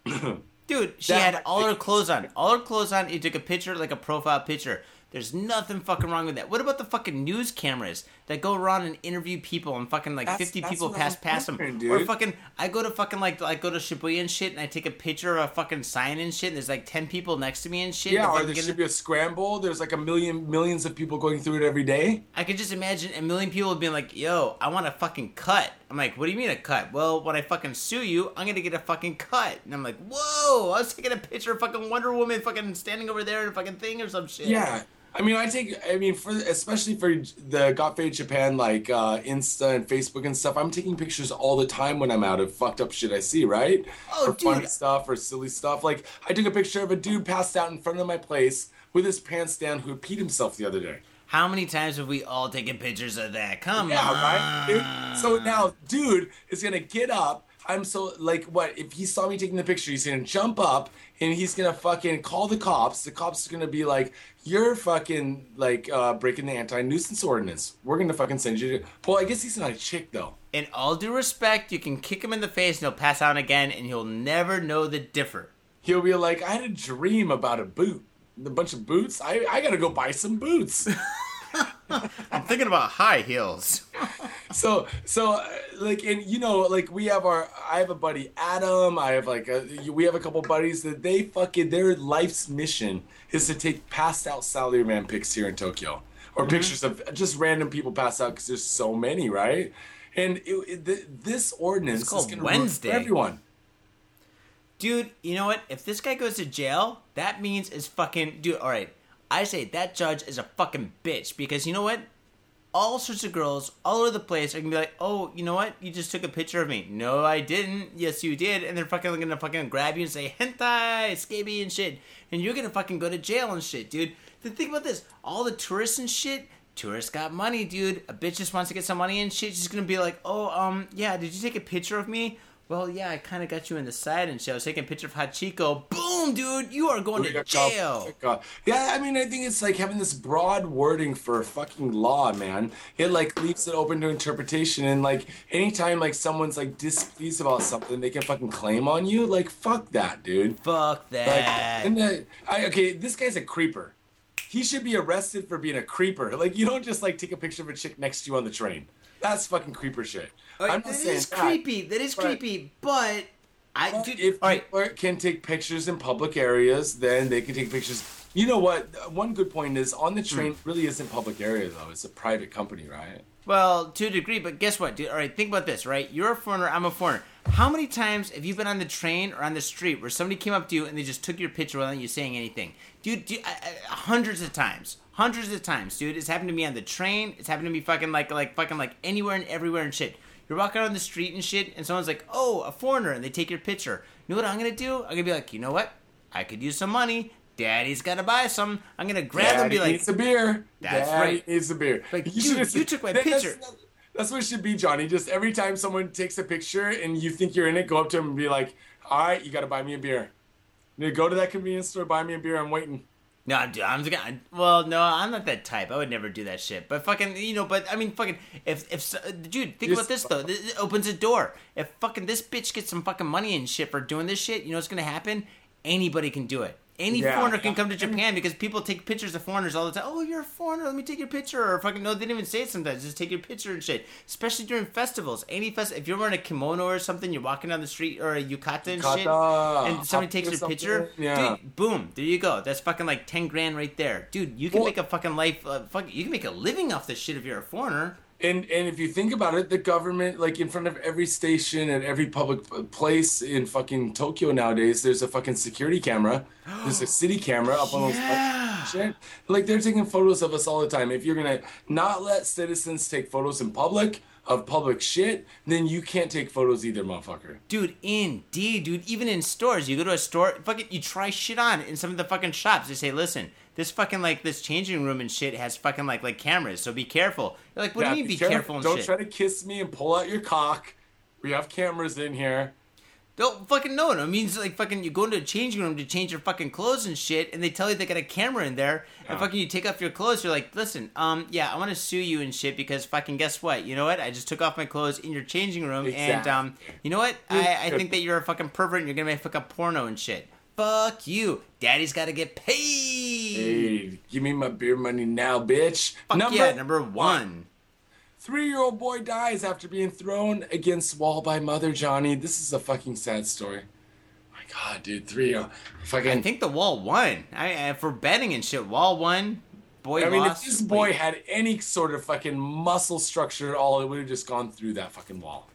Dude, she That- had all her clothes on. All her clothes on. You took a picture, like a profile picture. There's nothing fucking wrong with that. What about the fucking news cameras that go around and interview people and fucking like That's- 50 that's people pass past them? wondering, Or fucking, I go to fucking like, I go to Shibuya and shit and I take a picture of a fucking sign and shit and there's like 10 people next to me and shit. yeah, or there should be a scramble. There's like a million millions of people going through it every day. I could just imagine a million people being like, yo, I want a fucking cut. I'm like, what do you mean a cut? Well, when I fucking sue you, I'm gonna get a fucking cut. And I'm like, whoa, I was taking a picture of fucking Wonder Woman fucking standing over there in a fucking thing or some shit. Yeah. I mean, I take. I mean, for especially for the Got Fade Japan, like uh, Insta and Facebook and stuff. I'm taking pictures all the time when I'm out of fucked up shit I see, right? Oh, or funny dude. stuff or silly stuff. Like I took a picture of a dude passed out in front of my place with his pants down who peed himself the other day. How many times have we all taken pictures of that? Come Yeah, on. right, dude. So now, dude is gonna get up. I'm so like, what? If he saw me taking the picture, he's gonna jump up and he's gonna fucking call the cops. The cops are gonna be like, "You're fucking like uh, breaking the anti-nuisance ordinance. We're gonna fucking send you to." Well, I guess he's not a chick though. In all due respect, you can kick him in the face and he'll pass out again and he'll never know the differ. He'll be like, "I had a dream about a boot, a bunch of boots. I I gotta go buy some boots." I'm thinking about high heels. so so uh, like and you know like we have our i have a buddy adam i have like a, we have a couple buddies that they fucking their life's mission is to take passed out salary man pics here in tokyo or mm-hmm. pictures of just random people pass out because there's so many right and it, it, th- this ordinance It's called is Wednesday. everyone Dude, you know what? If this guy goes to jail, that means is fucking dude. All right, I say that judge is a fucking bitch because you know what? All sorts of girls all over the place are gonna be like, "Oh, you know what? You just took a picture of me." No, I didn't. Yes, you did. And they're fucking gonna fucking grab you and say hentai, sukebe and shit, and you're gonna fucking go to jail and shit, dude. Then think about this: all the tourists and shit. Tourists got money, dude. A bitch just wants to get some money and shit. She's gonna be like, "Oh, um, yeah. Did you take a picture of me?" Well, yeah, I kind of got you in the side and shit. I was taking a picture of Hachiko. Boom, dude, you are going to oh, jail. Oh, God. Yeah, I mean, I think it's like having this broad wording for fucking law, man. It like leaves it open to interpretation, and like anytime like someone's like displeased about something, they can fucking claim on you. Like, fuck that, dude. Fuck Like, that. and the, I, okay, this guy's a creeper. He should be arrested for being a creeper. Like, you don't just like take a picture of a chick next to you on the train. That's fucking creeper shit. I'm That just saying is that. creepy. That is but- creepy. But I Well, dude, if all right. people can take pictures in public areas, then they can take pictures. You know what? One good point is on the train Hmm. really isn't public area though. It's a private company, right? Well, to a degree, but guess what, dude? All right, think about this, right? You're a foreigner, I'm a foreigner. How many times have you been on the train or on the street where somebody came up to you and they just took your picture without you saying anything? Dude, dude I, hundreds of times. Hundreds of times, dude. It's happened to me on the train. It's happened to me fucking like, like, fucking like anywhere and everywhere and shit. You're walking on the street and shit, and someone's like, oh, a foreigner, and they take your picture. You know what I'm gonna do? I'm gonna be like, you know what? I could use some money. Daddy's gotta buy some. I'm gonna grab them and Daddy be like, needs a beer. That's Daddy right. Needs a beer. Like, should dude, you took my that- that's- picture. That's what it should be, Johnny. Just every time someone takes a picture and you think you're in it, go up to them and be like, "All right, you got to buy me a beer. Go to that convenience store, buy me a beer. I'm waiting." No, dude, I'm the guy. Well, no, I'm not that type. I would never do that shit. But fucking, you know, but I mean, fucking, if if dude, think Just- about this though. This opens a door. If fucking this bitch gets some fucking money and shit for doing this shit, you know what's gonna happen? Anybody can do it. Any Yeah. foreigner can come to Japan because people take pictures of foreigners all the time. Oh, you're a foreigner. Let me take your picture. Or fucking no, they didn't even say it sometimes. Just take your picture and shit. Especially during festivals. Any fest, if you're wearing a kimono or something, you're walking down the street or a yukata and shit, and somebody takes your picture, yeah. dude, boom, there you go. That's fucking like ten grand right there, dude. You can Well- make a fucking life. Uh, fuck, you can make a living off this shit if you're a foreigner. And and if you think about it, the government, like in front of every station and every public place in fucking Tokyo nowadays, there's a fucking security camera. There's a city camera up on Yeah. those shit. Like they're taking photos of us all the time. If you're gonna not let citizens take photos in public of public shit, then you can't take photos either, motherfucker. Dude, indeed, dude. Even in stores, you go to a store, fucking, you try shit on in some of the fucking shops. They say, listen, this fucking like this changing room and shit has fucking like like cameras, so be careful. You're like, what do you mean be careful, and Don't shit? try to kiss me and pull out your cock. We have cameras in here. Don't fucking know. No, it means like fucking you go into a changing room to change your fucking clothes and shit, and they tell you they got a camera in there, and Yeah. fucking you take off your clothes. You're like, listen, um, yeah, I want to sue you and shit because fucking guess what? You know what? I just took off my clothes in your changing room, and um, you know what? I, I think that you're a fucking pervert and you're gonna make fucking porno and shit. Fuck you. Daddy's got to get paid. Hey, give me my beer money now, bitch. Fuck yeah, number one. Three-year-old boy dies after being thrown against wall by mother. Johnny, this is a fucking sad story. My God, dude, three. Uh, year fucking. I think the wall won. I, for betting and shit. Wall won. Boy I mean, lost. if this boy had any sort of fucking muscle structure at all, it would have just gone through that fucking wall.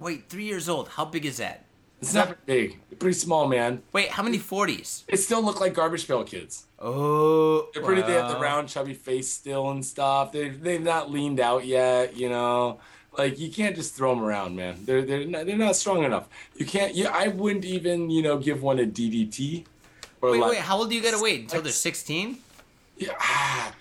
wait, three years old. How big is that? It's not big. Pretty small, man. Wait, how many forties? They still look like garbage pail kids. Oh, They're pretty. They have the round, chubby face still and stuff. They they've not leaned out yet. You know, like you can't just throw them around, man. They're they're not, they're not strong enough. You can't. You, I wouldn't even you know give one a DDT. Or Wait, like, wait, how old do you gotta wait until like- they're sixteen? Yeah, ah,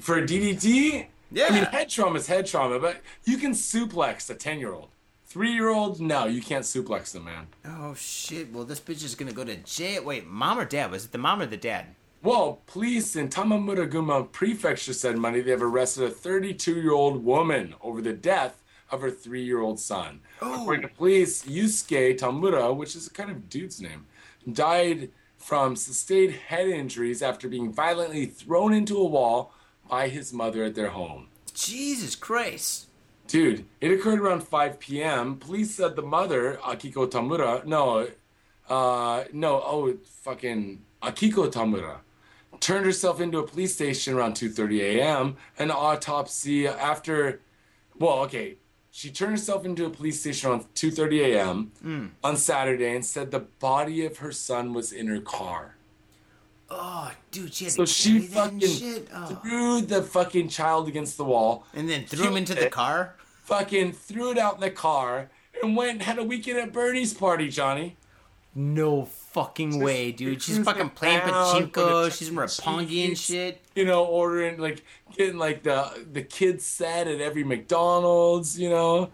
for a DDT. Yeah. I mean, head trauma is head trauma, but you can suplex a ten year old. Three year old, no, you can't suplex them, man. Oh shit! Well, this bitch is gonna go to jail. Wait, mom or dad? Was it the mom or the dad? Well, police in Tamamura Gunma Prefecture said Monday they have arrested a 32 year old woman over the death of her three year old son. According to police, Yusuke Tamura, which is a kind of dude's name, died from sustained head injuries after being violently thrown into a wall by his mother at their home. Jesus Christ! Dude, it occurred around 5 p.m. Police said the mother, Akiko Tamura, no, uh, no, oh, fucking Akiko Tamura, turned herself into a police station around 2:30 a.m. An autopsy after, well, okay, she turned herself into a police station around 2:30 a.m. Hmm. on Saturday and said the body of her son was in her car. Oh, dude, she had So she fucking shit. Oh. threw the fucking child against the wall. and then threw him into the car. fucking threw it out in the car and went and had a weekend at Bernie's party, Johnny. No fucking way, dude. She's fucking playing pachinko. She's Roppongi and shit. You know, ordering like getting like the the kids set at every McDonald's. You know,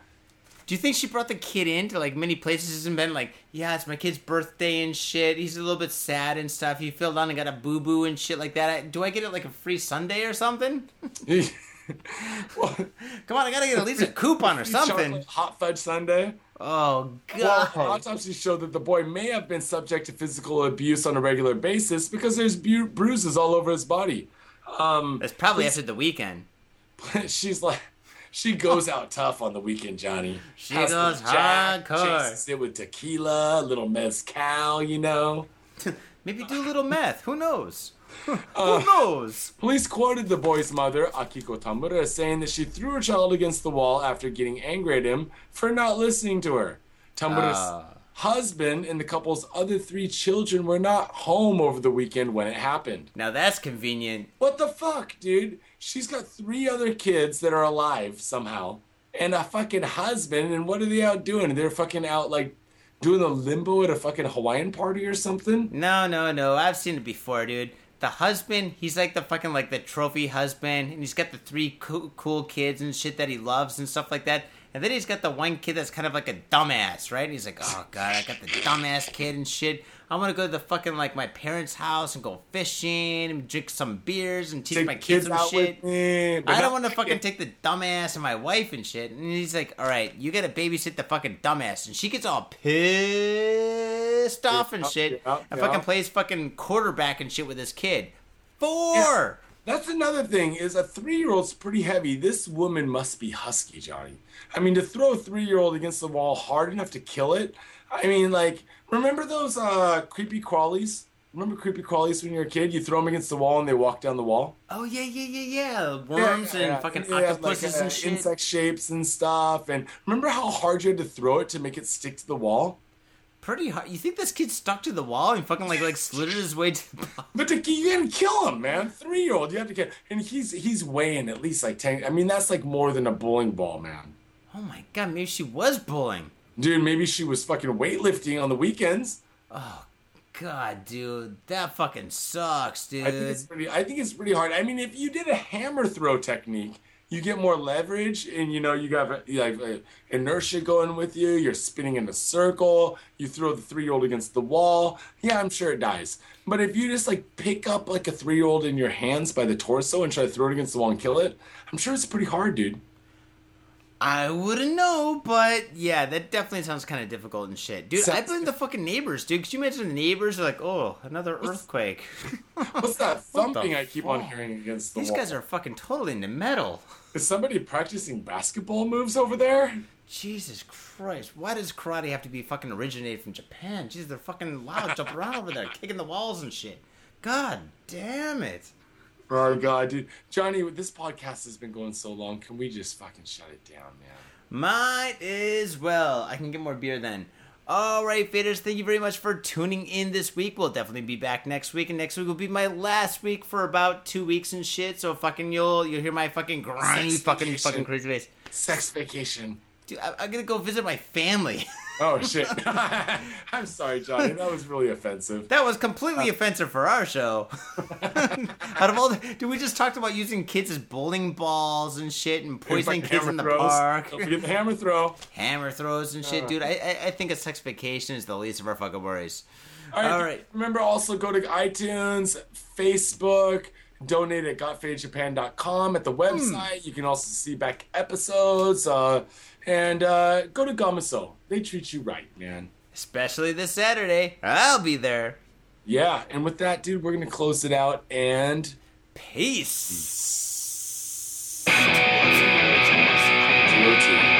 Do you think she brought the kid into like many places and been like, yeah, it's my kid's birthday and shit. He's a little bit sad and stuff. He fell down and got a boo boo and shit like that. Do I get it like a free sundae or something? well, Come on, I gotta get at least a coupon or something. hot fudge sundae. Oh god. Well, god. autopsy showed that the boy may have been subject to physical abuse on a regular basis because there's bu- bruises all over his body. Um, That's probably after the weekend. she's like she goes out tough on the weekend, Johnny. She Has goes jack, hardcore. chases it with tequila, a little mezcal, you know. Maybe do a little meth. Who knows? Uh, Who knows? Police quoted the boy's mother, Akiko Tamura, as saying that she threw her child against the wall after getting angry at him for not listening to her. Tamura's Ah. husband and the couple's other three children were not home over the weekend when it happened. Now that's convenient. What the fuck, dude? She's got three other kids that are alive somehow, and a fucking husband. And what are they out doing? They're fucking out like doing a limbo at a fucking Hawaiian party or something. No, no, no. I've seen it before, dude. The husband, he's like the fucking like the trophy husband, and he's got the three cool, cool kids and shit that he loves and stuff like that. And then he's got the one kid that's kind of like a dumbass, right? And he's like, oh god, I got the dumbass kid and shit. I want to go to the fucking like my parents' house and go fishing and drink some beers and teach Take my the kids some shit. me. I don't want to fucking take the dumbass and my wife and shit. And he's like, all right, you gotta babysit the fucking dumbass. And she gets all pissed off and shit. yeah, and yeah. fucking plays fucking quarterback and shit with his kid. Four! That's another thing. Is a three-year-old's pretty heavy. This woman must be husky, Johnny. I mean, to throw a three-year-old against the wall hard enough to kill it. I mean, like, remember those uh, creepy crawlies? Remember creepy crawlies when you were a kid? You throw them against the wall and they walk down the wall. Oh, yeah, yeah, yeah, yeah. Worms Yeah, yeah, and fucking yeah, like, octopuses uh, and shit. Insect shapes and stuff. And remember how hard you had to throw it to make it stick to the wall? Pretty hard. You think this kid stuck to the wall and fucking like like slithered his way to the bottom? But to, you gotta kill him, man. Three year old, you have to kill. And he's he's weighing at least like ten. I mean, that's like more than a bowling ball, man. Oh my god, maybe she was bullying. Dude, maybe she was fucking weightlifting on the weekends. Oh god, dude, that fucking sucks, dude. I think it's pretty. I think it's pretty hard. I mean, if you did a hammer throw technique, you get more leverage, and you know you got uh, inertia going with you. You're spinning in a circle. You throw the three year old against the wall. Yeah, I'm sure it dies. But if you just like pick up like a three year old in your hands by the torso and try to throw it against the wall and kill it, I'm sure it's pretty hard, dude. I wouldn't know, but yeah, that definitely sounds kind of difficult and shit. Dude, I blame the fucking neighbors, dude. Could you imagine the neighbors are like, oh, another earthquake? What's that What thumping I keep on hearing against the These wall? guys are fucking totally into metal. Is somebody practicing basketball moves over there? Jesus Christ, why does karate have to be fucking originated from Japan? Jesus, they're fucking loud, jumping around over there, kicking the walls and shit. God damn it. Oh god, dude, Johnny, this podcast has been going so long. Can we just fucking shut it down, man? Might as well. I can get more beer then. All right, faders, thank you very much for tuning in this week. We'll definitely be back next week, and next week will be my last week for about two weeks and shit. So fucking you'll you'll hear my fucking grimy fucking vacation. fucking crazy face. Sex vacation. Dude, I, I'm gonna go visit my family. Oh shit. I'm sorry, Johnny. That was really offensive. that was completely offensive for our show. Out of all, the, dude, we just talked about using kids as bowling balls and shit, and poisoning kids in the throws. park. Don't forget the hammer throw. hammer throws and shit, Uh. dude. I, I I think a sex vacation is the least of our fucking worries. All right. All right. Remember also go to iTunes, Facebook, donate at gotfadedjapan.com at the website. You can also see back episodes. Uh, and uh, go to Gamaso. They treat you right, man. Especially this Saturday. I'll be there. Yeah, and with that, dude, we're gonna close it out and Peace. two.